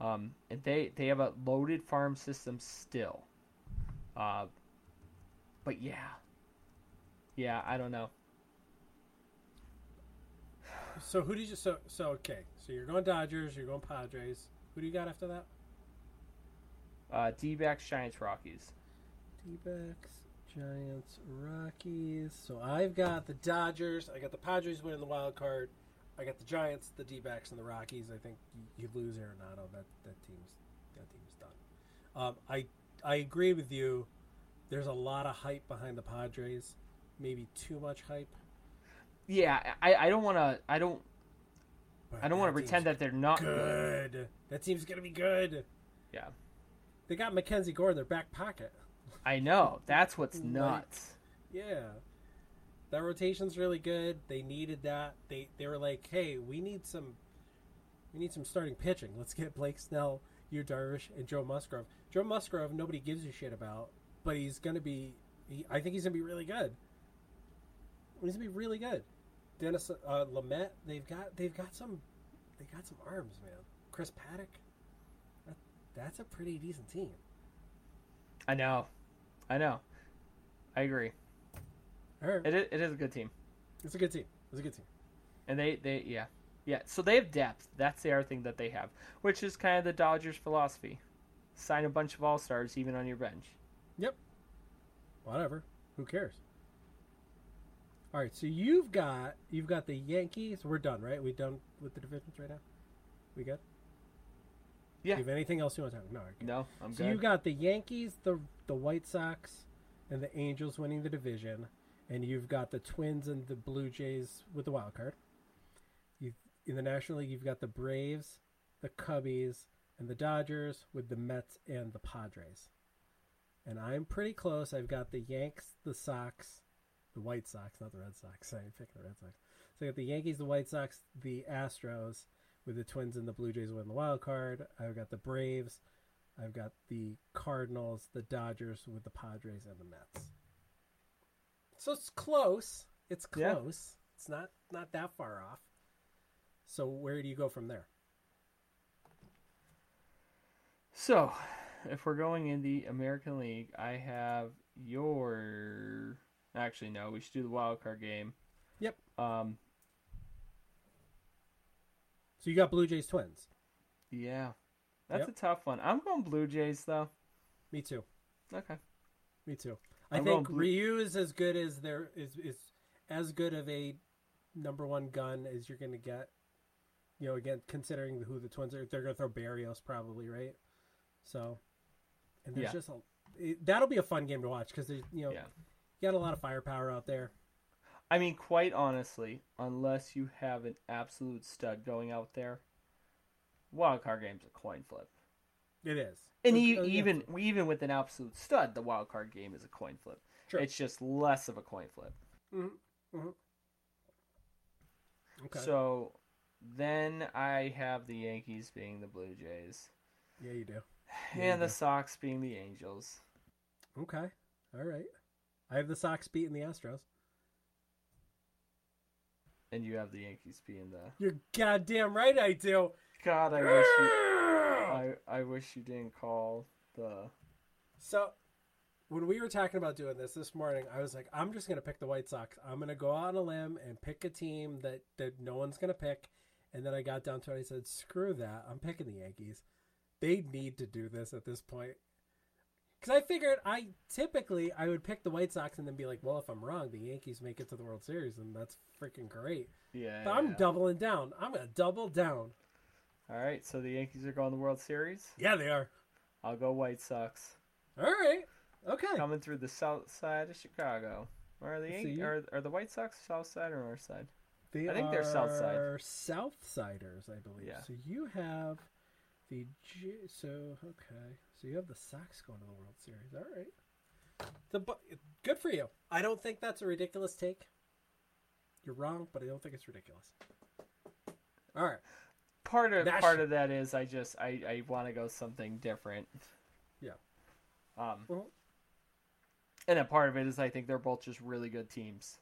Um, and they they have a loaded farm system still. Uh, but yeah, yeah, I don't know. So who did you so so okay? So you're going Dodgers, you're going Padres. Who do you got after that? Uh, D-backs, Giants, Rockies. D-backs, Giants, Rockies. So I've got the Dodgers. I got the Padres winning the wild card. I got the Giants, the D-backs, and the Rockies. I think you, you lose Arenado. That that team's that team's done. Um, I I agree with you. There's a lot of hype behind the Padres. Maybe too much hype. Yeah, I, I don't want to. I don't. but I don't want to pretend that they're not good. good. That team's gonna be good. Yeah, They got Mackenzie Gore in their back pocket. I know. That's what's Like- nuts. Yeah. That rotation's really good. They needed that. They they were like, "Hey, we need some we need some starting pitching. Let's get Blake Snell, Yu Darvish, and Joe Musgrove. Joe Musgrove nobody gives a shit about, but he's going to be he, I think he's going to be really good. He's going to be really good. Dennis uh, Lamet, they've got they've got some they got some arms, man. Chris Paddack. That, that's a pretty decent team. I know. I know. I agree. All right. It is, it is a good team, It's a good team. It's a good team. and they they yeah yeah. So they have depth. That's the other thing that they have, which is kind of the Dodgers' philosophy: sign a bunch of all stars even on your bench. Yep. Whatever. Who cares? All right, so you've got you've got the Yankees. We're done, right? We done with the divisions right now. We good? Yeah. Do you have anything else you want to talk? No. Okay. No, I'm So good. you got the Yankees, the the White Sox, and the Angels winning the division, and you've got the Twins and the Blue Jays with the wild card. You in the National League, you've got the Braves, the Cubbies, and the Dodgers with the Mets and the Padres. And I'm pretty close. I've got the Yanks, the Sox, the White Sox, not the Red Sox. Sorry, I'm picking the Red Sox. So I got the Yankees, the White Sox, the Astros, with the Twins and the Blue Jays winning the wild card. I've got the Braves. I've got the Cardinals, the Dodgers with the Padres and the Mets. So it's close. It's Yeah. close. It's not not that far off. So where do you go from there? So, if we're going in the American League, I have your. Actually, no. We should do the wild card game. Yep. Um. So you got Blue Jays Twins. Yeah, that's Yep. a tough one. I'm going Blue Jays though. Me too. Okay. Me too. I I'm think Blue- Ryu is as good as there is is as good of a number one gun as you're going to get. You know, again, considering who the Twins are, they're going to throw Berrios probably, right? So, and there's Yeah. just a it, that'll be a fun game to watch because you know Yeah. you got a lot of firepower out there. I mean, quite honestly, unless you have an absolute stud going out there, wild card game's a coin flip. It is, And Oh, e- oh, yeah. even even with an absolute stud, the wild card game is a coin flip. Sure. It's just less of a coin flip. Mm-hmm. Mm-hmm. okay, So then I have the Yankees being the Blue Jays, yeah, you do. Yeah, you and the do. Sox being the Angels. Okay, all right. I have the Sox beating the Astros. And you have the Yankees being the You're goddamn right, I do. God. I wish you. I I wish you didn't call the. So, when we were talking about doing this this morning, I was like, I'm just going to pick the White Sox. I'm going to go out on a limb and pick a team that, that no one's going to pick. And then I got down to it. I said, screw that. I'm picking the Yankees. They need to do this at this point. Because I figured I typically I would pick the White Sox and then be like, well, if I'm wrong, the Yankees make it to the World Series, and that's freaking great. Yeah. But I'm doubling down. I'm going to double down. All right, so the Yankees are going to the World Series. Yeah, they are. I'll go White Sox. All right. Okay. Coming through the south side of Chicago. Are the Yan- are, are the White Sox south side or north side? They I think they're south side. Southsiders, I believe. Yeah. So you have the G- so okay. So you have the Sox going to the World Series. All right. The Bu- good for you. I don't think that's a ridiculous take. You're wrong, but I don't think it's ridiculous. All right. Part of Nash- part of that is I just I, I want to go something different. Yeah. Um, Mhm. and a part of it is I think they're both just really good teams.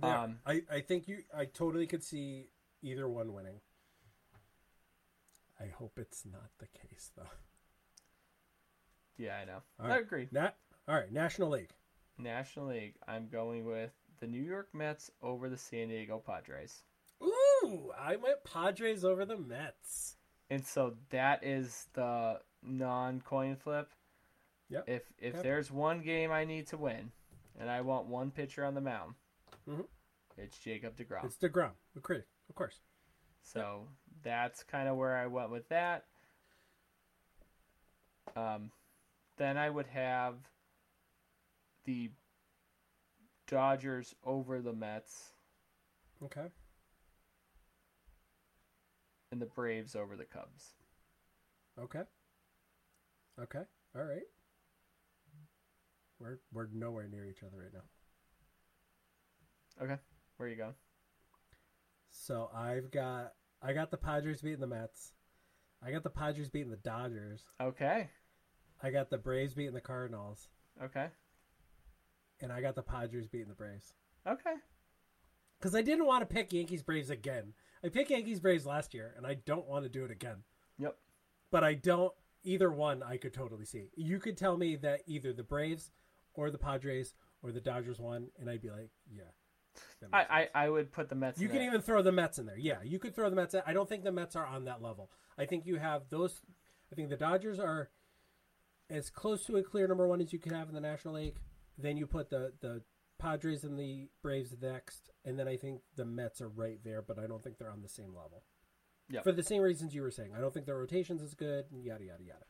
Yeah, Um, I, I think you. I totally could see either one winning. I hope it's not the case though. Yeah, I know. All I right. agree. All right, National League. National League. I'm going with the New York Mets over the San Diego Padres. Ooh, I went Padres over the Mets. And so that is the non coin flip. Yep. If if Yep. there's one game I need to win, and I want one pitcher on the mound, Mhm. it's Jacob Degrom. It's Degrom, agree, of course. So that's kind of where I went with that. Um, then I would have the Dodgers over the Mets Okay. and the Braves over the Cubs. Okay. Okay. All right. We're we're nowhere near each other right now. Okay, where are you going? So I've got I got the Padres beating the Mets. I got the Padres beating the Dodgers. Okay, I got the Braves beating the Cardinals, okay, and I got the Padres beating the Braves. okay. Because I didn't want to pick Yankees Braves again. I picked Yankees Braves last year, and I don't want to do it again. Yep. But I don't. Either one, I could totally see. You could tell me that either the Braves, or the Padres, or the Dodgers won, and I'd be like, yeah. I, I. I would put the Mets. In there. You can even throw the Mets in there. Yeah, you could throw the Mets. In. I don't think the Mets are on that level. I think you have those. I think the Dodgers are as close to a clear number one as you can have in the National League. Then you put the the Padres and the Braves next, and then I think the Mets are right there, but I don't think they're on the same level. Yep. For the same reasons you were saying, I don't think their rotations is good, and yada yada yada.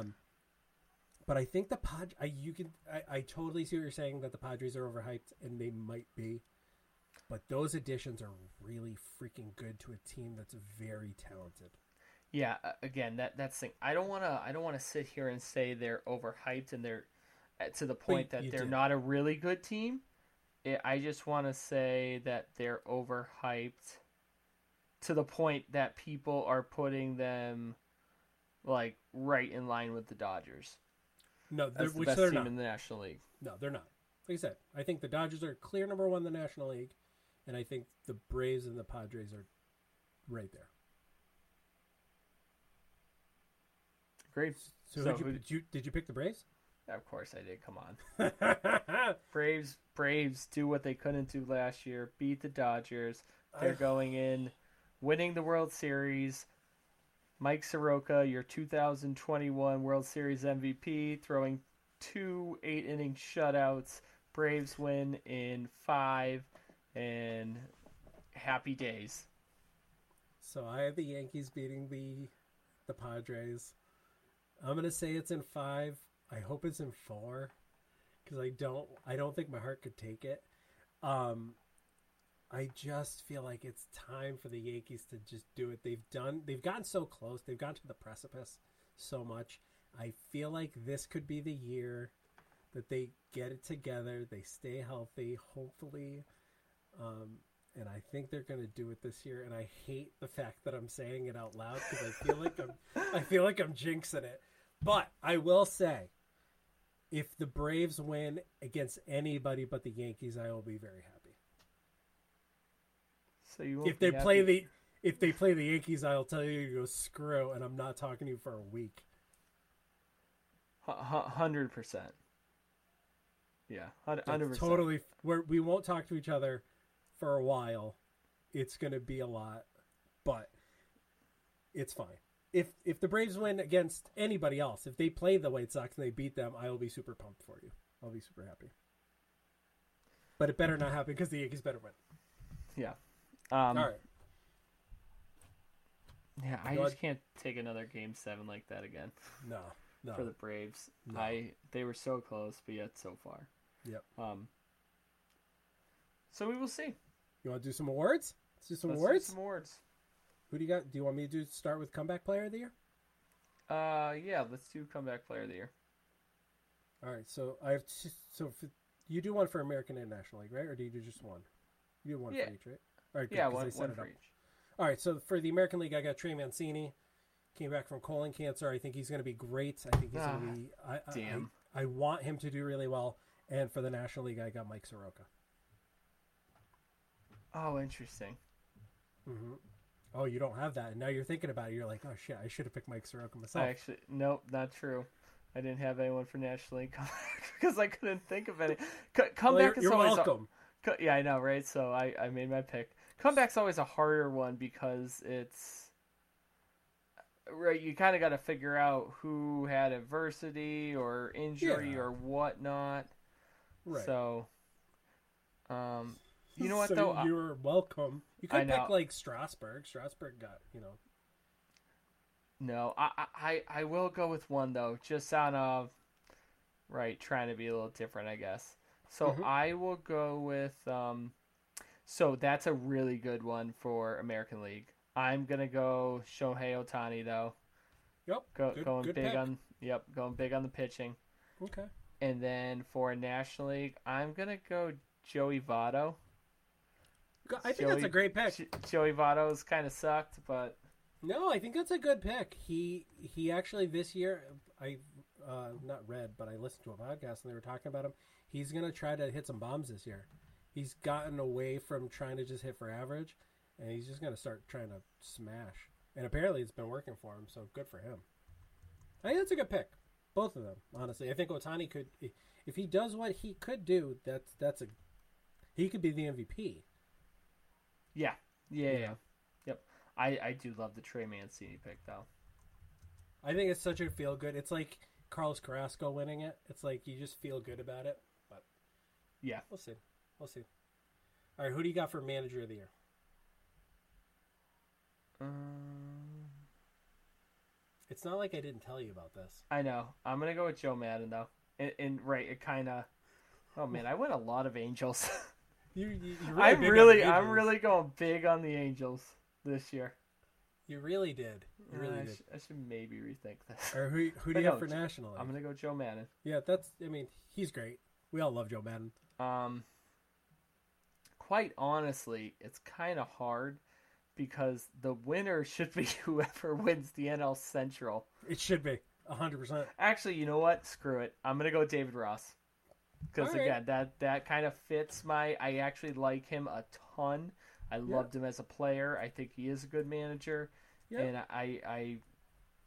Um, but I think the Pod, I you can, I, I totally see what you're saying that the Padres are overhyped, and they might be. But those additions are really freaking good to a team that's very talented. Yeah, again, that that's the thing. I don't want to. I don't want to sit here and say they're overhyped and they're uh, to the point that they're did. not a really good team. I just want to say that they're overhyped to the point that people are putting them like right in line with the Dodgers No, they're, as the which best they're team not. in the National League. No, they're not. Like I said, I think the Dodgers are clear number one in the National League, and I think the Braves and the Padres are right there. Great. So, So who'd you, did you did you pick the Braves? Of course I did. Come on. Braves Braves do what they couldn't do last year. Beat the Dodgers. They're going in, winning the World Series. Mike Soroka, your 2021 World Series MVP, throwing two eight inning shutouts. Braves win in five, and happy days. So I have the Yankees beating the the Padres. I'm gonna say it's in five. I hope it's in four because I don't I don't think my heart could take it. Um, I just feel like it's time for the Yankees to just do it. They've done they've gotten so close. They've gotten to the precipice so much. I feel like this could be the year that they get it together. They stay healthy. Hopefully, um, and I think they're going to do it this year. And I hate the fact that I'm saying it out loud because I feel like I'm I feel like I'm jinxing it. But I will say, if the Braves win against anybody but the Yankees, I will be very happy. So you If they be play the if they play the Yankees, I'll tell you to go screw, and I'm not talking to you for a week. Hu- hu- hundred percent. Yeah, hundred percent. Totally, we're, we won't talk to each other for a while. It's going to be a lot, but it's fine. If if the Braves win against anybody else, if they play the White Sox and they beat them, I will be super pumped for you. I'll be super happy. But it better not happen because the Yankees better win. Yeah. Um, All right. Yeah, I just can't take another game seven like that again No, no. for the Braves. No. I they were so close, but yet so far. Yep. Um. So we will see. You want to do some awards? Let's do some Let's awards. do some awards. Who do you got? Do you want me to do, start with comeback player of the year? Uh, yeah. Let's do comeback player of the year. All right. So I have t- so you do one for American and National League, right? Or do you do just one? You do one Yeah. for each, right? All right. Good, yeah, one, one it for each. All right, so for the American League, I got Trey Mancini. Came back from colon cancer. I think he's going to be great. I think he's going Ah, to be. I, I- damn. I, I want him to do really well. And for the National League, I got Mike Soroka. Oh, interesting. hmm Oh, you don't have that. And now you're thinking about it. You're like, oh shit, I should have picked Mike Soroka myself. I actually, nope, not true. I didn't have anyone for National League because I couldn't think of any. C- comeback well, is you're, you're always welcome. Co- yeah, I know, right? So I, I made my pick. Comeback's always a harder one because it's right. You kind of got to figure out who had adversity or injury Yeah. or whatnot. Right. So, um, you know what So though? You're welcome. You could pick like Strasburg. Strasburg got you know. No, I, I I will go with one though, just out of right trying to be a little different, I guess. So Mhm. I will go with um. So that's a really good one for American League. I'm gonna go Shohei Ohtani though. Yep. Go, good, going good big pick. on yep, going big on the pitching. Okay. And then for National League, I'm gonna go Joey Votto. Go- I think that's a great pick. Jo- Joey Votto's kind of sucked, but No, I think that's a good pick. He he actually this year I uh, not read, but I listened to a podcast and they were talking about him. He's gonna try to hit some bombs this year. He's gotten away from trying to just hit for average, and he's just gonna start trying to smash. And apparently, it's been working for him. So good for him. I think that's a good pick. Both of them, honestly. I think Ohtani could, if he does what he could do, that's that's a he could be the MVP. Yeah, yeah, Yeah. yeah. Yep. I I do love the Trey Mancini pick though. I think it's such a feel good. It's like Carlos Carrasco winning it. It's like you just feel good about it. But Yeah. we'll see. We'll see. All right, who do you got for manager of the year? Um, It's not like I didn't tell you about this. I know. I'm gonna go with Joe Maddon though. And, and right, it kind of. Oh man, I went a lot of Angels. You, you, you're I'm really, I'm really going big on the Angels this year. You really did. You really Uh, I, did. sh- I should maybe rethink this. Or who, who do But you have for national? I'm gonna go Joe Maddon. Yeah, that's. I mean, he's great. We all love Joe Maddon. Um, quite honestly, it's kind of hard because the winner should be whoever wins the NL Central. It should be hundred percent. Actually, you know what? Screw it. I'm gonna go David Ross. Because right. again, that that kind of fits my. I actually like him a ton. I loved him as a player. I think he is a good manager, Yeah. and I, I,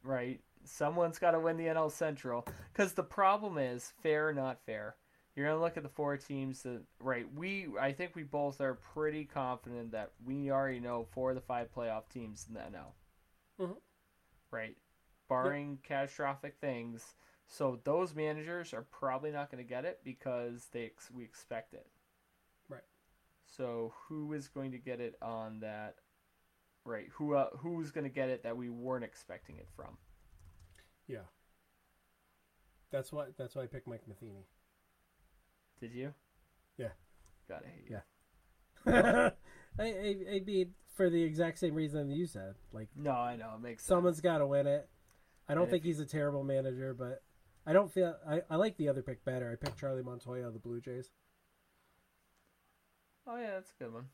right. Someone's got to win the NL Central because the problem is fair or not fair. You're gonna look at the four teams that right. We I think we both are pretty confident that we already know four of the five playoff teams in the NL. Mhm. Right, barring catastrophic things. So those managers are probably not going to get it because they ex- we expect it. Right. So who is going to get it on that? Right. Who uh, who's going to get it that we weren't expecting it from? Yeah. That's why. That's why I picked Mike Matheny. Did you? Yeah. Gotta hate you. Yeah. I, I, I mean, for the exact same reason you said. Like, No, I know it makes someone's got to win it. I don't And think he's a terrible manager, but I don't feel. I, I like the other pick better. I picked Charlie Montoyo of the Blue Jays. Oh yeah, that's a good one.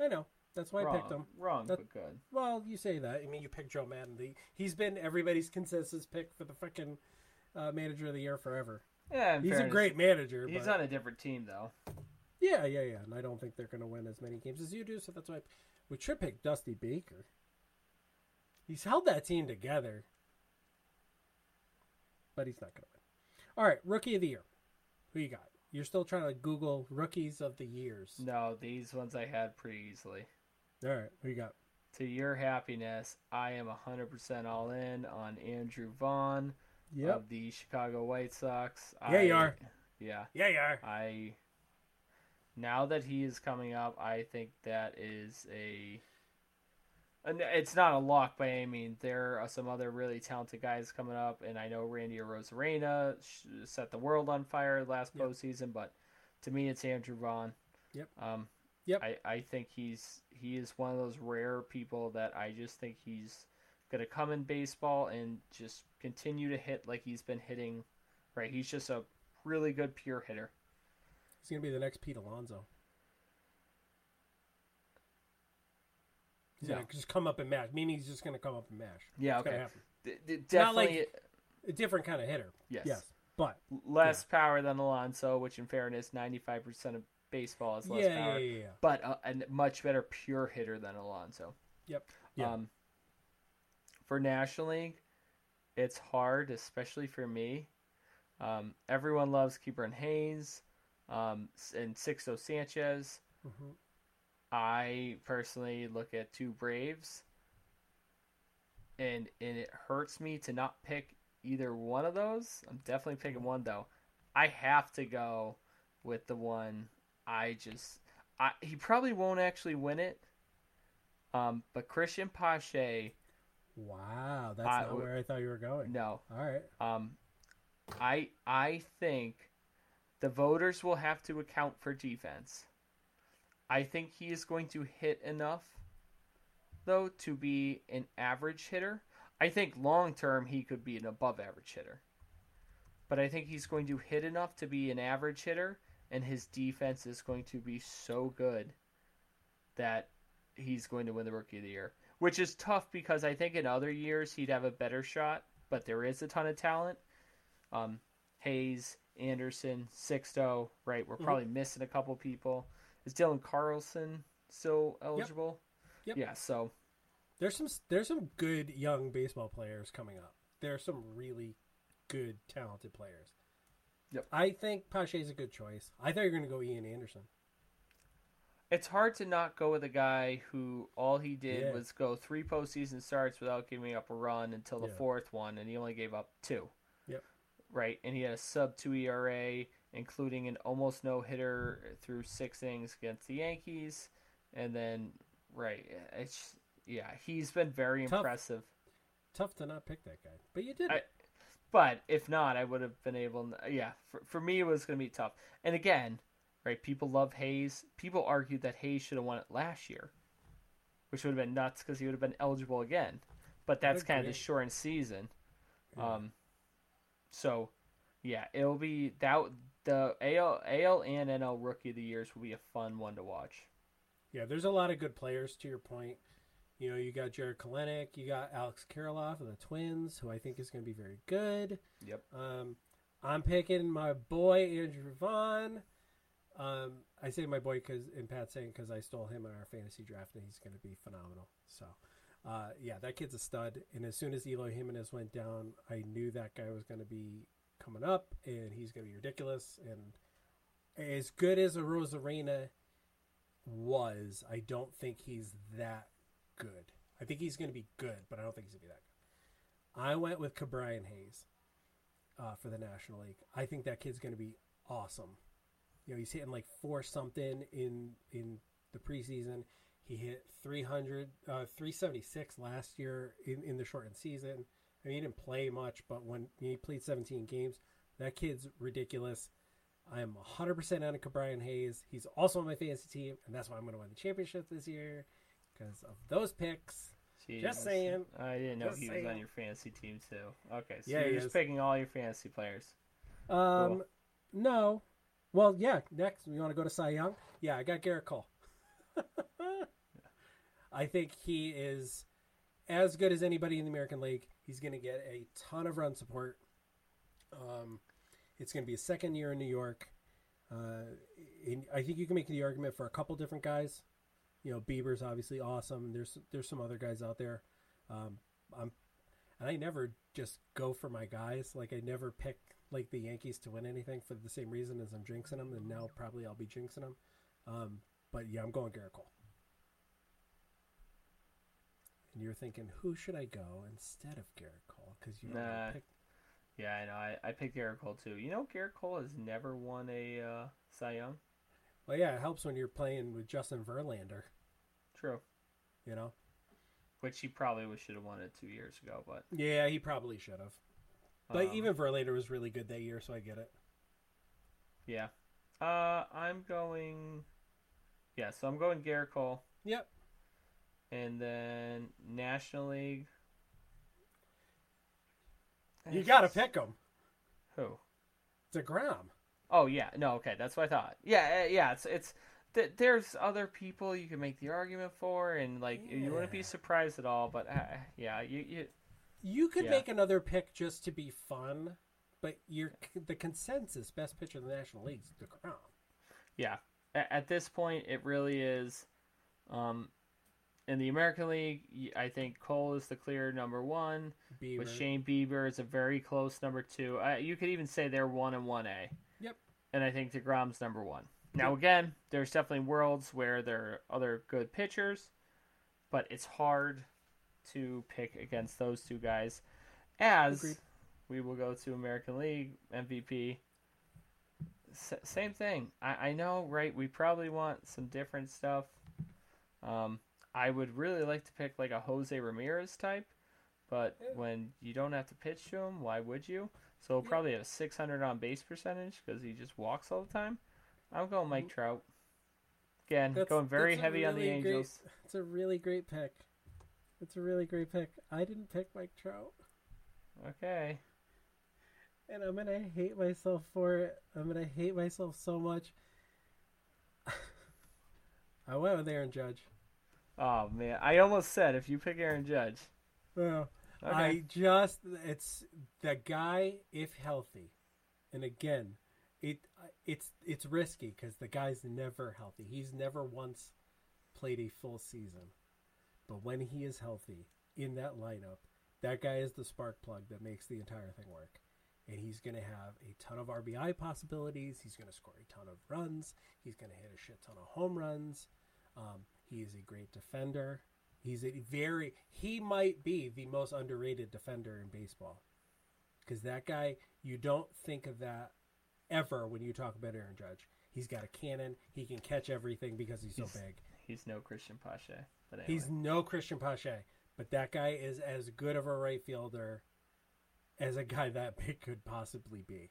I know. That's why wrong, I picked him. Wrong, That- but good. Well, you say that. I mean, you picked Joe Maddon. The, he's been everybody's consensus pick for the freaking uh, manager of the year forever. Yeah, He's a great manager. He's but, on a different team though. Yeah, yeah, yeah. And I don't think they're going to win as many games as you do. So that's why we should pick Dusty Baker. He's held that team together, but he's not going to win. All right, rookie of the year. Who you got? You're still trying to Google rookies of the years. No, these ones I had pretty easily. All right, who you got? To your happiness, I am 100% all in on Andrew Vaughn Yep. of the Chicago White Sox. Yeah, I, you are. Yeah, Yeah, you are. I. Now that he is coming up, I think that is a. and It's not a lock by any means. There are some other really talented guys coming up, and I know Randy Arozarena set the world on fire last Yep. postseason, but to me, it's Andrew Vaughn. Yep. Um, Yep. I, I think he's he is one of those rare people that I just think he's gonna come in baseball and just continue to hit like he's been hitting. Right, he's just a really good pure hitter. He's going to be the next Pete Alonso. He's going to just come up and mash. Meaning he's just going to come up and mash. Yeah, It's gonna okay. happen. D- d- Not like- definitely. A different kind of hitter. yes. Yes. But less power than Alonso, which in fairness, ninety five percent of baseball is less yeah, power, yeah, yeah, yeah. but a, a much better pure hitter than Alonso. Yep. Yeah. Um, for National League, it's hard, especially for me. Um, everyone loves Ke'Bryan Hayes um, and Sixto Sanchez. Mhm. I personally look at two Braves, and and it hurts me to not pick either one of those. I'm definitely picking one though. I have to go with the one I just. I, he probably won't actually win it. Um, but Cristian Pache, Wow, that's I not where I thought you were going. no, All right. Um, I I think the voters will have to account for defense. I think he is going to hit enough, though, to be an average hitter. I think long term he could be an above average hitter. But I think he's going to hit enough to be an average hitter, and his defense is going to be so good that he's going to win the Rookie of the Year. Which is tough because I think in other years he'd have a better shot, but there is a ton of talent. Um, Hayes, Anderson, Sixto, right? We're Mhm. probably missing a couple people. Is Dylan Carlson still eligible? Yep. Yeah, so There's some there's some good young baseball players coming up. There are some really good talented players. Yep. I think Pache is a good choice. I thought you were going to go Ian Anderson. it's hard to not go with a guy who all he did Yeah. was go three postseason starts without giving up a run until the Yeah. fourth one, and he only gave up two. Yep. Right, and he had a sub two ERA, including an almost no hitter through six innings against the Yankees, and then right, it's yeah, he's been very Tough. impressive. Tough to not pick that guy, but you did. I- it. But if not, I would have been able. Yeah, for, for me, it was going to be tough. And again, right? People love Hayes. People argued that Hayes should have won it last year, which would have been nuts because he would have been eligible again. But that's kind of the shortened season. Yeah. Um, so yeah, it'll be that the AL AL and NL Rookie of the Years will be a fun one to watch. Yeah, there's a lot of good players. To your point, you know, you got Jarred Kelenic, you got Alex Kirilloff of the Twins, who I think is going to be very good. Yep. Um, I'm picking my boy Andrew Vaughn. Um, I say my boy because, and Pat's saying because I stole him in our fantasy draft, and he's going to be phenomenal. So, uh, yeah, that kid's a stud. And as soon as Eloy Jimenez went down, I knew that guy was going to be coming up, and he's going to be ridiculous. And as good as Arozarena was, I don't think he's that good. I think he's going to be good, but I don't think he's going to be that good. I went with Ke'Bryan Hayes uh, for the National League. I think that kid's going to be awesome. You know, he's hitting like four something in in the preseason. He hit 300, uh, 376 last year in, in the shortened season. I mean, he didn't play much, but when he played 17 games, that kid's ridiculous. I am 100% on Ke'Bryan Hayes. He's also on my fantasy team, and that's why I'm going to win the championship this year because of those picks. Jeez. Just saying. I didn't know Just he was on your fantasy team too. Okay, so Yeah, you're just is. picking all your fantasy players. Um, Cool. no. Well, yeah. Next, we want to go to Cy Young. Yeah, I got Gerrit Cole. I think he is as good as anybody in the American League. He's going to get a ton of run support. Um, it's going to be a second year in New York. Uh, and I think you can make the argument for a couple different guys. You know, Bieber's obviously awesome. There's there's some other guys out there. Um, I'm and I never just go for my guys. Like I never pick like the Yankees to win anything for the same reason as I'm jinxing them, and now probably I'll be jinxing them. Um, but yeah, I'm going Gerrit Cole. And you're thinking, who should I go instead of Gerrit Cole? Because you Nah. picked. Yeah, I know. I, I picked Gerrit Cole too. You know, Gerrit Cole has never won a uh, Cy Young. Well, yeah, it helps when you're playing with Justin Verlander. True. You know. Which he probably should have won it two years ago, but Yeah, he probably should have. But um, even Verlander was really good that year, so I get it. yeah. Uh, I'm going. Yeah, so I'm going Gerrit Cole, Yep. And then National League. You got to pick him. who? DeGrom. Oh yeah, no, okay, that's what I thought. Yeah, uh, yeah, it's it's th- there's other people you can make the argument for, and like you wouldn't be surprised at all. But uh, yeah, you, you You could Yeah. make another pick just to be fun, but your the consensus best pitcher in the National League is DeGrom. Yeah, A- at this point, it really is. Um, in the American League, I think Cole is the clear number one. Bieber. With Shane Bieber is a very close number two. Uh, you could even say they're one and one A. Yep. And I think Degrom's number one. Now again, there's definitely worlds where there are other good pitchers, but it's hard to pick against those two guys. As Agreed. we will go to American League MVP. S- same thing. I, I know, right? We probably want some different stuff. Um, I would really like to pick like a Jose Ramirez type, but Yeah. when you don't have to pitch to him, why would you? So he'll Yeah. probably have 600 on base percentage because he just walks all the time. I'm going Mike mm-hmm. Trout. Again, That's- going very heavy on the really great- Angels. It's a really great pick. It's a really great pick. I didn't pick Mike Trout, Okay. and I'm gonna hate myself for it. I'm gonna hate myself so much. I went with Aaron Judge. Oh man, I almost said if you pick Aaron Judge. No, Okay. I just it's the guy if healthy, and again, it it's it's risky because the guy's never healthy. He's never once played a full season, but when he is healthy in that lineup, that guy is the spark plug that makes the entire thing work. And he's going to have a ton of RBI possibilities. He's going to score a ton of runs. He's going to hit a shit ton of home runs. Um, he is a great defender. He's a very he might be the most underrated defender in baseball. Cuz that guy you don't think of that ever when you talk about Aaron Judge. He's got a cannon. He can catch everything because he's so big. He's no Cristian Pache, but anyway. He's no Cristian Pache, but that guy is as good of a right fielder as a guy that big could possibly be.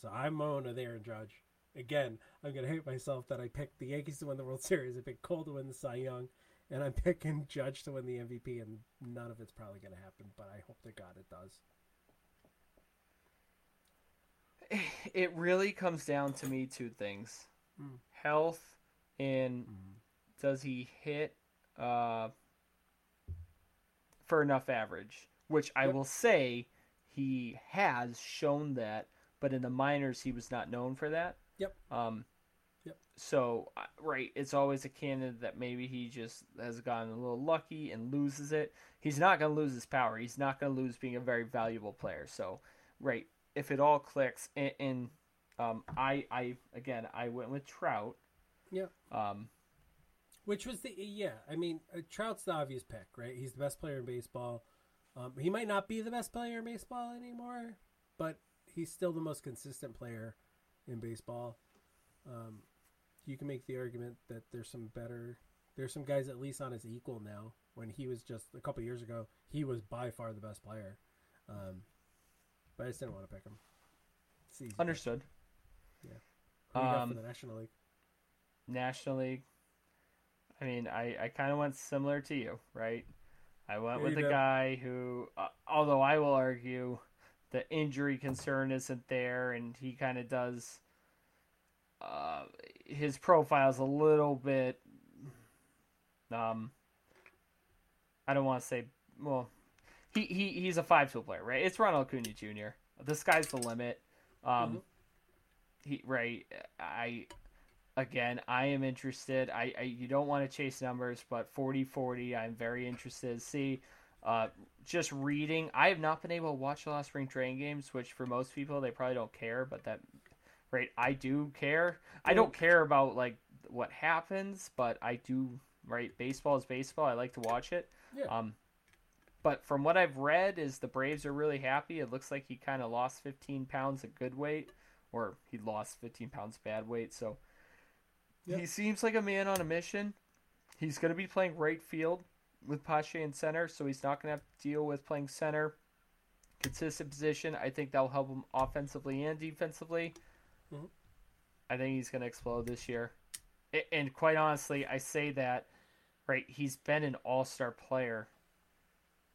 So I'm on with Aaron Judge. Again, I'm gonna hate myself that I picked the Yankees to win the World Series. I picked Cole to win the Cy Young, and I'm picking Judge to win the MVP, and none of it's probably gonna happen. But I hope to God it does. it really comes down to me two things Mm. health and does he hit uh, for enough average which i Yep. will say he has shown that but in the minors he was not known for that Yep. um Yep. so right it's always a candidate that maybe he just has gotten a little lucky and loses it he's not going to lose his power he's not going to lose being a very valuable player so right if it all clicks and, and um, I I again I went with Trout. Yeah. Um, Which was the yeah? I mean, uh, Trout's the obvious pick, right? He's the best player in baseball. Um, he might not be the best player in baseball anymore, but he's still the most consistent player in baseball. Um, you can make the argument that there's some better, there's some guys at least on his equal now. When he was just a couple years ago, he was by far the best player. Um, but I just didn't want to pick him. Understood. Got um, for the National League? National League. I mean, I, I kind of went similar to you, right? I went Yeah, with a guy who, uh, although I will argue, the injury concern isn't there, and he kind of does. Uh, his profile's a little bit. Um, I don't want to say well. He, he he's a five tool player, right? It's Ronald Acuna Jr. The sky's the limit. Um, Mhm. he right. I again, I am interested. I, I you don't want to chase numbers, but 40-40, I'm very interested see. Uh, just reading, I have not been able to watch lot of spring training games, which for most people they probably don't care, but that right, I do care. I don't care about like what happens, but I do. Right, baseball is baseball. I like to watch it. Yeah. Um, but from what I've read, is the Braves are really happy. It looks like he kind of lost 15 pounds at good weight, or he lost 15 pounds bad weight. So Yep. he seems like a man on a mission. He's going to be playing right field with Pache in center, so he's not going to have to deal with playing center. Consistent position. I think that'll help him offensively and defensively. Mhm. I think he's going to explode this year. And quite honestly, I say that, right? He's been an all star player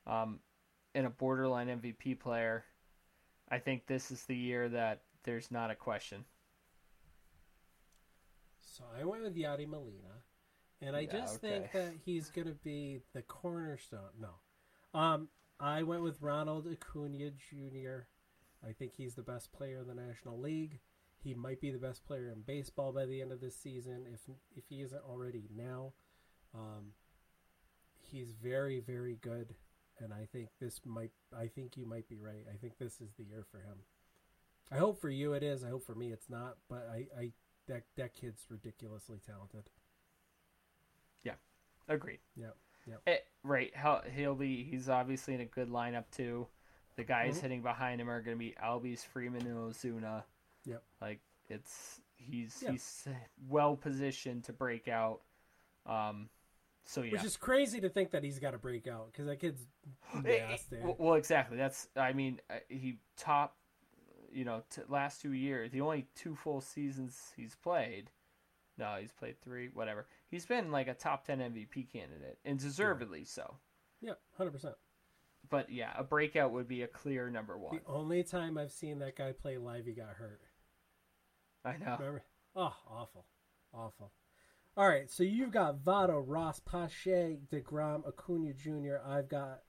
um, and a borderline MVP player. I think this is the year that there's not a question. So I went with Yadi Molina, and I Yeah, just think that he's going to be the cornerstone. No, um, I went with Ronald Acuna Jr. I think he's the best player in the National League. He might be the best player in baseball by the end of this season, if if he isn't already now. Um, he's very, very good, and I think this might. I think you might be right. I think this is the year for him. I hope for you it is. I hope for me it's not. But I, I that that kid's ridiculously talented. Agreed. Yep, yep. Eh, right. He'll, he'll be. He's obviously in a good lineup too. The guys Mhm. hitting behind him are going to be Albies, Freeman, and Ozuna. Yep. Like it's he's Yeah. he's well positioned to break out. Um. So yeah. Which is crazy to think that he's got to break out because that kid's Eh, eh, nasty. well, well, exactly. That's. I mean, uh, he top. You know, t- last two years, the only two full seasons he's played. No, he's played three. Whatever. He's been like a top ten MVP candidate, and deservedly so. yeah, hundred percent. But yeah, a breakout would be a clear number one. The only time I've seen that guy play live, he got hurt. I know. Remember? Oh, awful, awful. All right, so you've got Votto, Ross, Pache, Degrom, Acuna Jr. I've got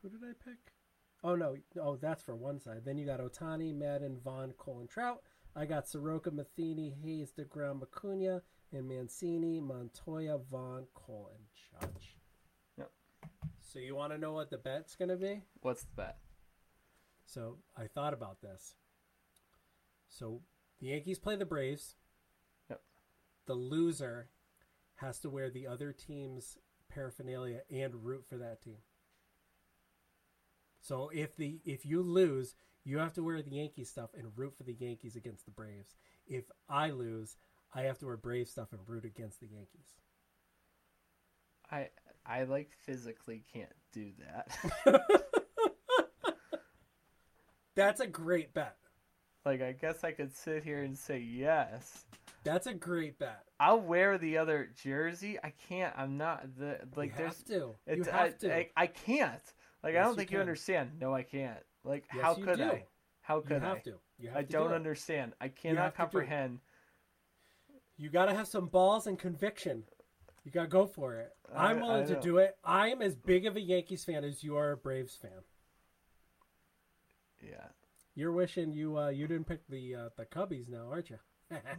who did I pick? Oh no, oh that's for one side. Then you got Ohtani, Maddon, Vaughn, Cole, and Trout. I got Soroka, Matheny, Hayes, Degrom, Acuna, and Mancini, Montoyo, Vaughn, Cole, and Judge. Yep. So you want to know what the bet's going to be? What's the bet? So I thought about this. So the Yankees play the Braves. Yep. The loser has to wear the other team's paraphernalia and root for that team. So if the if you lose, you have to wear the Yankee stuff and root for the Yankees against the Braves. If I lose, I have to wear Brave stuff and root against the Yankees. I I like physically can't do that. That's a great bet. like I guess I could sit here and say yes. That's a great bet. I'll wear the other jersey. I can't. I'm not the like. you there's have to. You have I, to. I, I can't. Like I don't you think you, understand. No, I can't. Like Yes, how you could do. I? How you could have I? to. You have I to do don't it. understand. I cannot do comprehend. You got to have some balls and conviction. You got to go for it. I- I'm willing to do it. I am as big of a Yankees fan as you are a Braves fan. Yeah. You're wishing you uh, you didn't pick the uh, the Cubbies now, aren't you?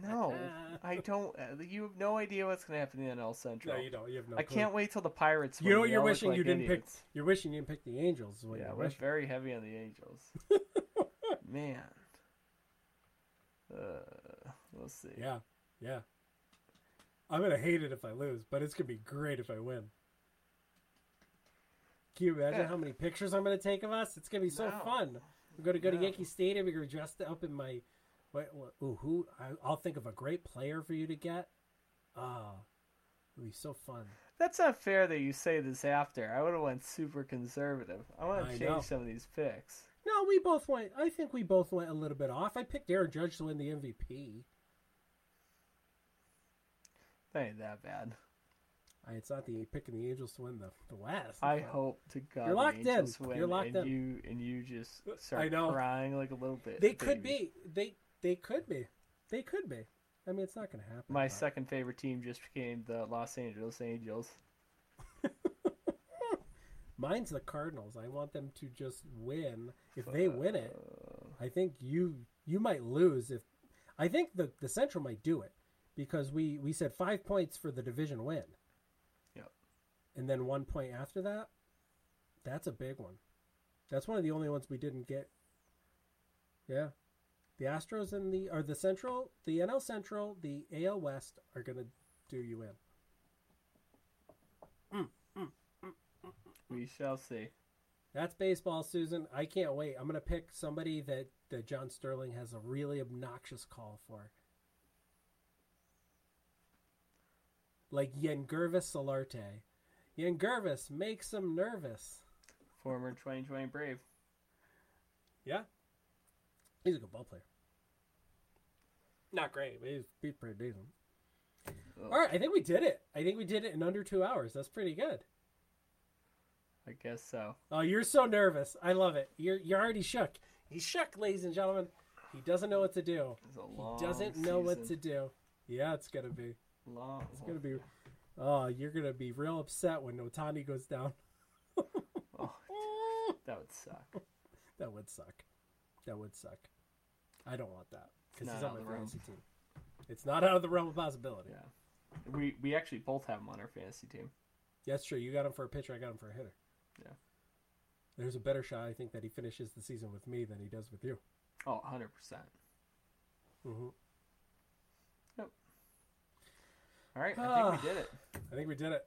No, I don't. uh, You have no idea what's going to happen in the NL Central. no, you don't. You have no. I clue. can't wait till the Pirates. You know you're wishing like you didn't idiots. pick. You're wishing you didn't pick the Angels. Yeah, we're wishing. very heavy on the Angels. Man. Uh, we'll see. Yeah, yeah. I'm gonna hate it if I lose, but it's gonna be great if I win. Can you imagine Yeah. how many pictures I'm gonna take of us? It's gonna be so No. fun. We're gonna go to Yankee Stadium. We're gonna dress up in my. What, what, ooh, who? I, I'll think of a great player for you to get. Ah, it'll be so fun. That's not fair that you say this after. I would have went super conservative. I want to change know. some of these picks. No, we both went. I think we both went a little bit off. I picked Aaron Judge to win the MVP. That ain't that bad. It's not the picking the Angels to win the the West. I hope to God You're locked the in. Win You're locked and in. you and you just start I know. crying like a little bit. They could be. They they could be. They could be. I mean, it's not going to happen. My but- second favorite team just became the Los Angeles Angels. Mine's the Cardinals. I want them to just win. If they win it, I think you you might lose. If I think the the Central might do it because we we said five points for the division win. Yep. And then one point after that. That's a big one. That's one of the only ones we didn't get. Yeah. The Astros and the or the Central, the NL Central, the AL West are going to do you in. We shall see. That's baseball, Susan. I can't wait. I'm going to pick somebody that, that John Sterling has a really obnoxious call for. Like Yangervis Solarte. Yengervis makes him nervous. Former 2020 Brave. Yeah. He's a good ball player. Not great, but he's, he's pretty decent. Ugh. All right, I think we did it. I think we did it in under two hours. That's pretty good. I guess so. Oh, you're so nervous. I love it. You're you're already shook. He's shook, ladies and gentlemen. He doesn't know what to do. It's a long He doesn't know what to do. Yeah, it's gonna be. Long. It's gonna be. Oh, you're gonna be real upset when Ohtani goes down. Oh, that would suck. that would suck. That would suck. I don't want that because he's on my fantasy team. It's not out of the realm of possibility. Yeah. We we actually both have him on our fantasy team. That's true. You got him for a pitcher. I got him for a hitter. Yeah. There's a better shot, I think, that he finishes the season with me than he does with you. Oh, 100%. Mm-hmm. All right, I think we did it. I think we did it.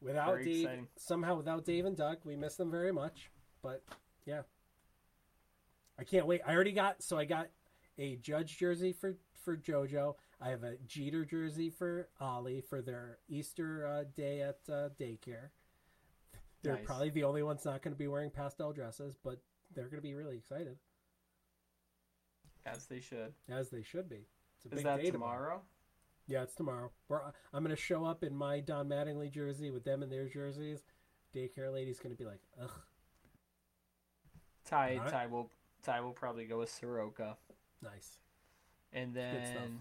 Without Very Dave, exciting. somehow without Dave and Doug, we miss them very much. But yeah, I can't wait. I already got so I got a Judge jersey for for JoJo. I have a Jeter jersey for Ollie for their Easter uh, day at uh, daycare. They're Nice. probably the only ones not going to be wearing pastel dresses, but they're going to be really excited, As they should. as they should be. It's a Is big that day tomorrow? Yeah, it's tomorrow. We're, I'm going to show up in my Don Mattingly jersey with them in their jerseys. Daycare lady's going to be like, ugh. Ty Alright. Ty will Ty will probably go with Soroka. Nice. And then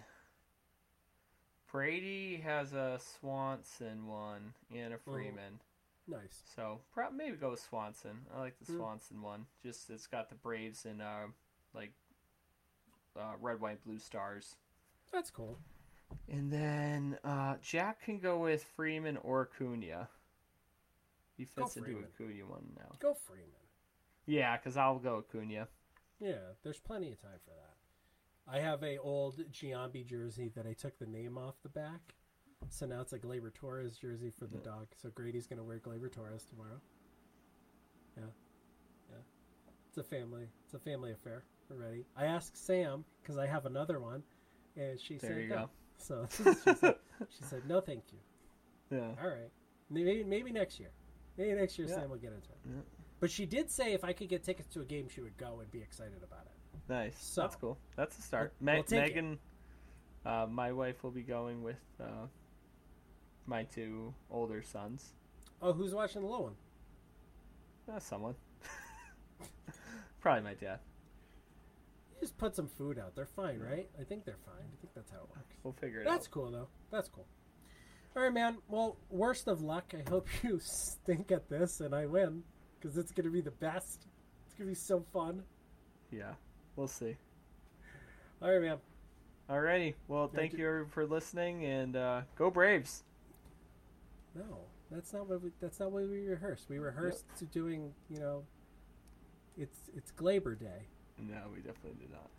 Brady has a Swanson one and a Mm-hmm. Freeman. Nice. So prob- maybe go with Swanson. I like the Hmm. Swanson one. Just it's got the Braves and uh, like uh, red, white, blue stars. That's cool. And then uh, Jack can go with Freeman or Cunha. He fits into a Cunha one now. Go Freeman. Yeah, because I'll go Cunha. Yeah, there's plenty of time for that. I have a old Giambi jersey that I took the name off the back. So now it's a Gleyber Torres jersey for the Yeah. dog. So Grady's going to wear Gleyber Torres tomorrow. Yeah. Yeah. It's a family. It's a family affair. We're ready. I asked Sam because I have another one and she There said you no. go. So she said, she said no thank you. Yeah. All right. Maybe maybe next year. Maybe next year Yeah. Sam will get into it. Yeah. But she did say if I could get tickets to a game, she would go and be excited about it. Nice. So- That's cool. That's a start. We'll- Me- we'll. Megan, uh, my wife will be going with uh, my two older sons. Oh, who's watching the little one? Uh, someone. Probably my dad. Just put some food out. They're fine, right? I think they're fine. I think that's how it works. We'll figure it out. That's out. cool, though. That's cool. All right, man. Well, worst of luck. I hope you stink at this and I win because it's going to be the best. It's going to be so fun. Yeah. We'll see. All right, man. Alrighty. Well, thank you for listening and uh, go Braves. No, that's not what we. That's not what we rehearsed. We rehearsed to doing. You know, it's it's Gleyber Day. No, we definitely did not.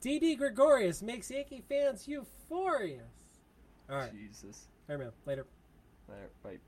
Didi Gregorius makes Yankee fans euphorious. All right, Jesus. all right, man. Later. There, bye.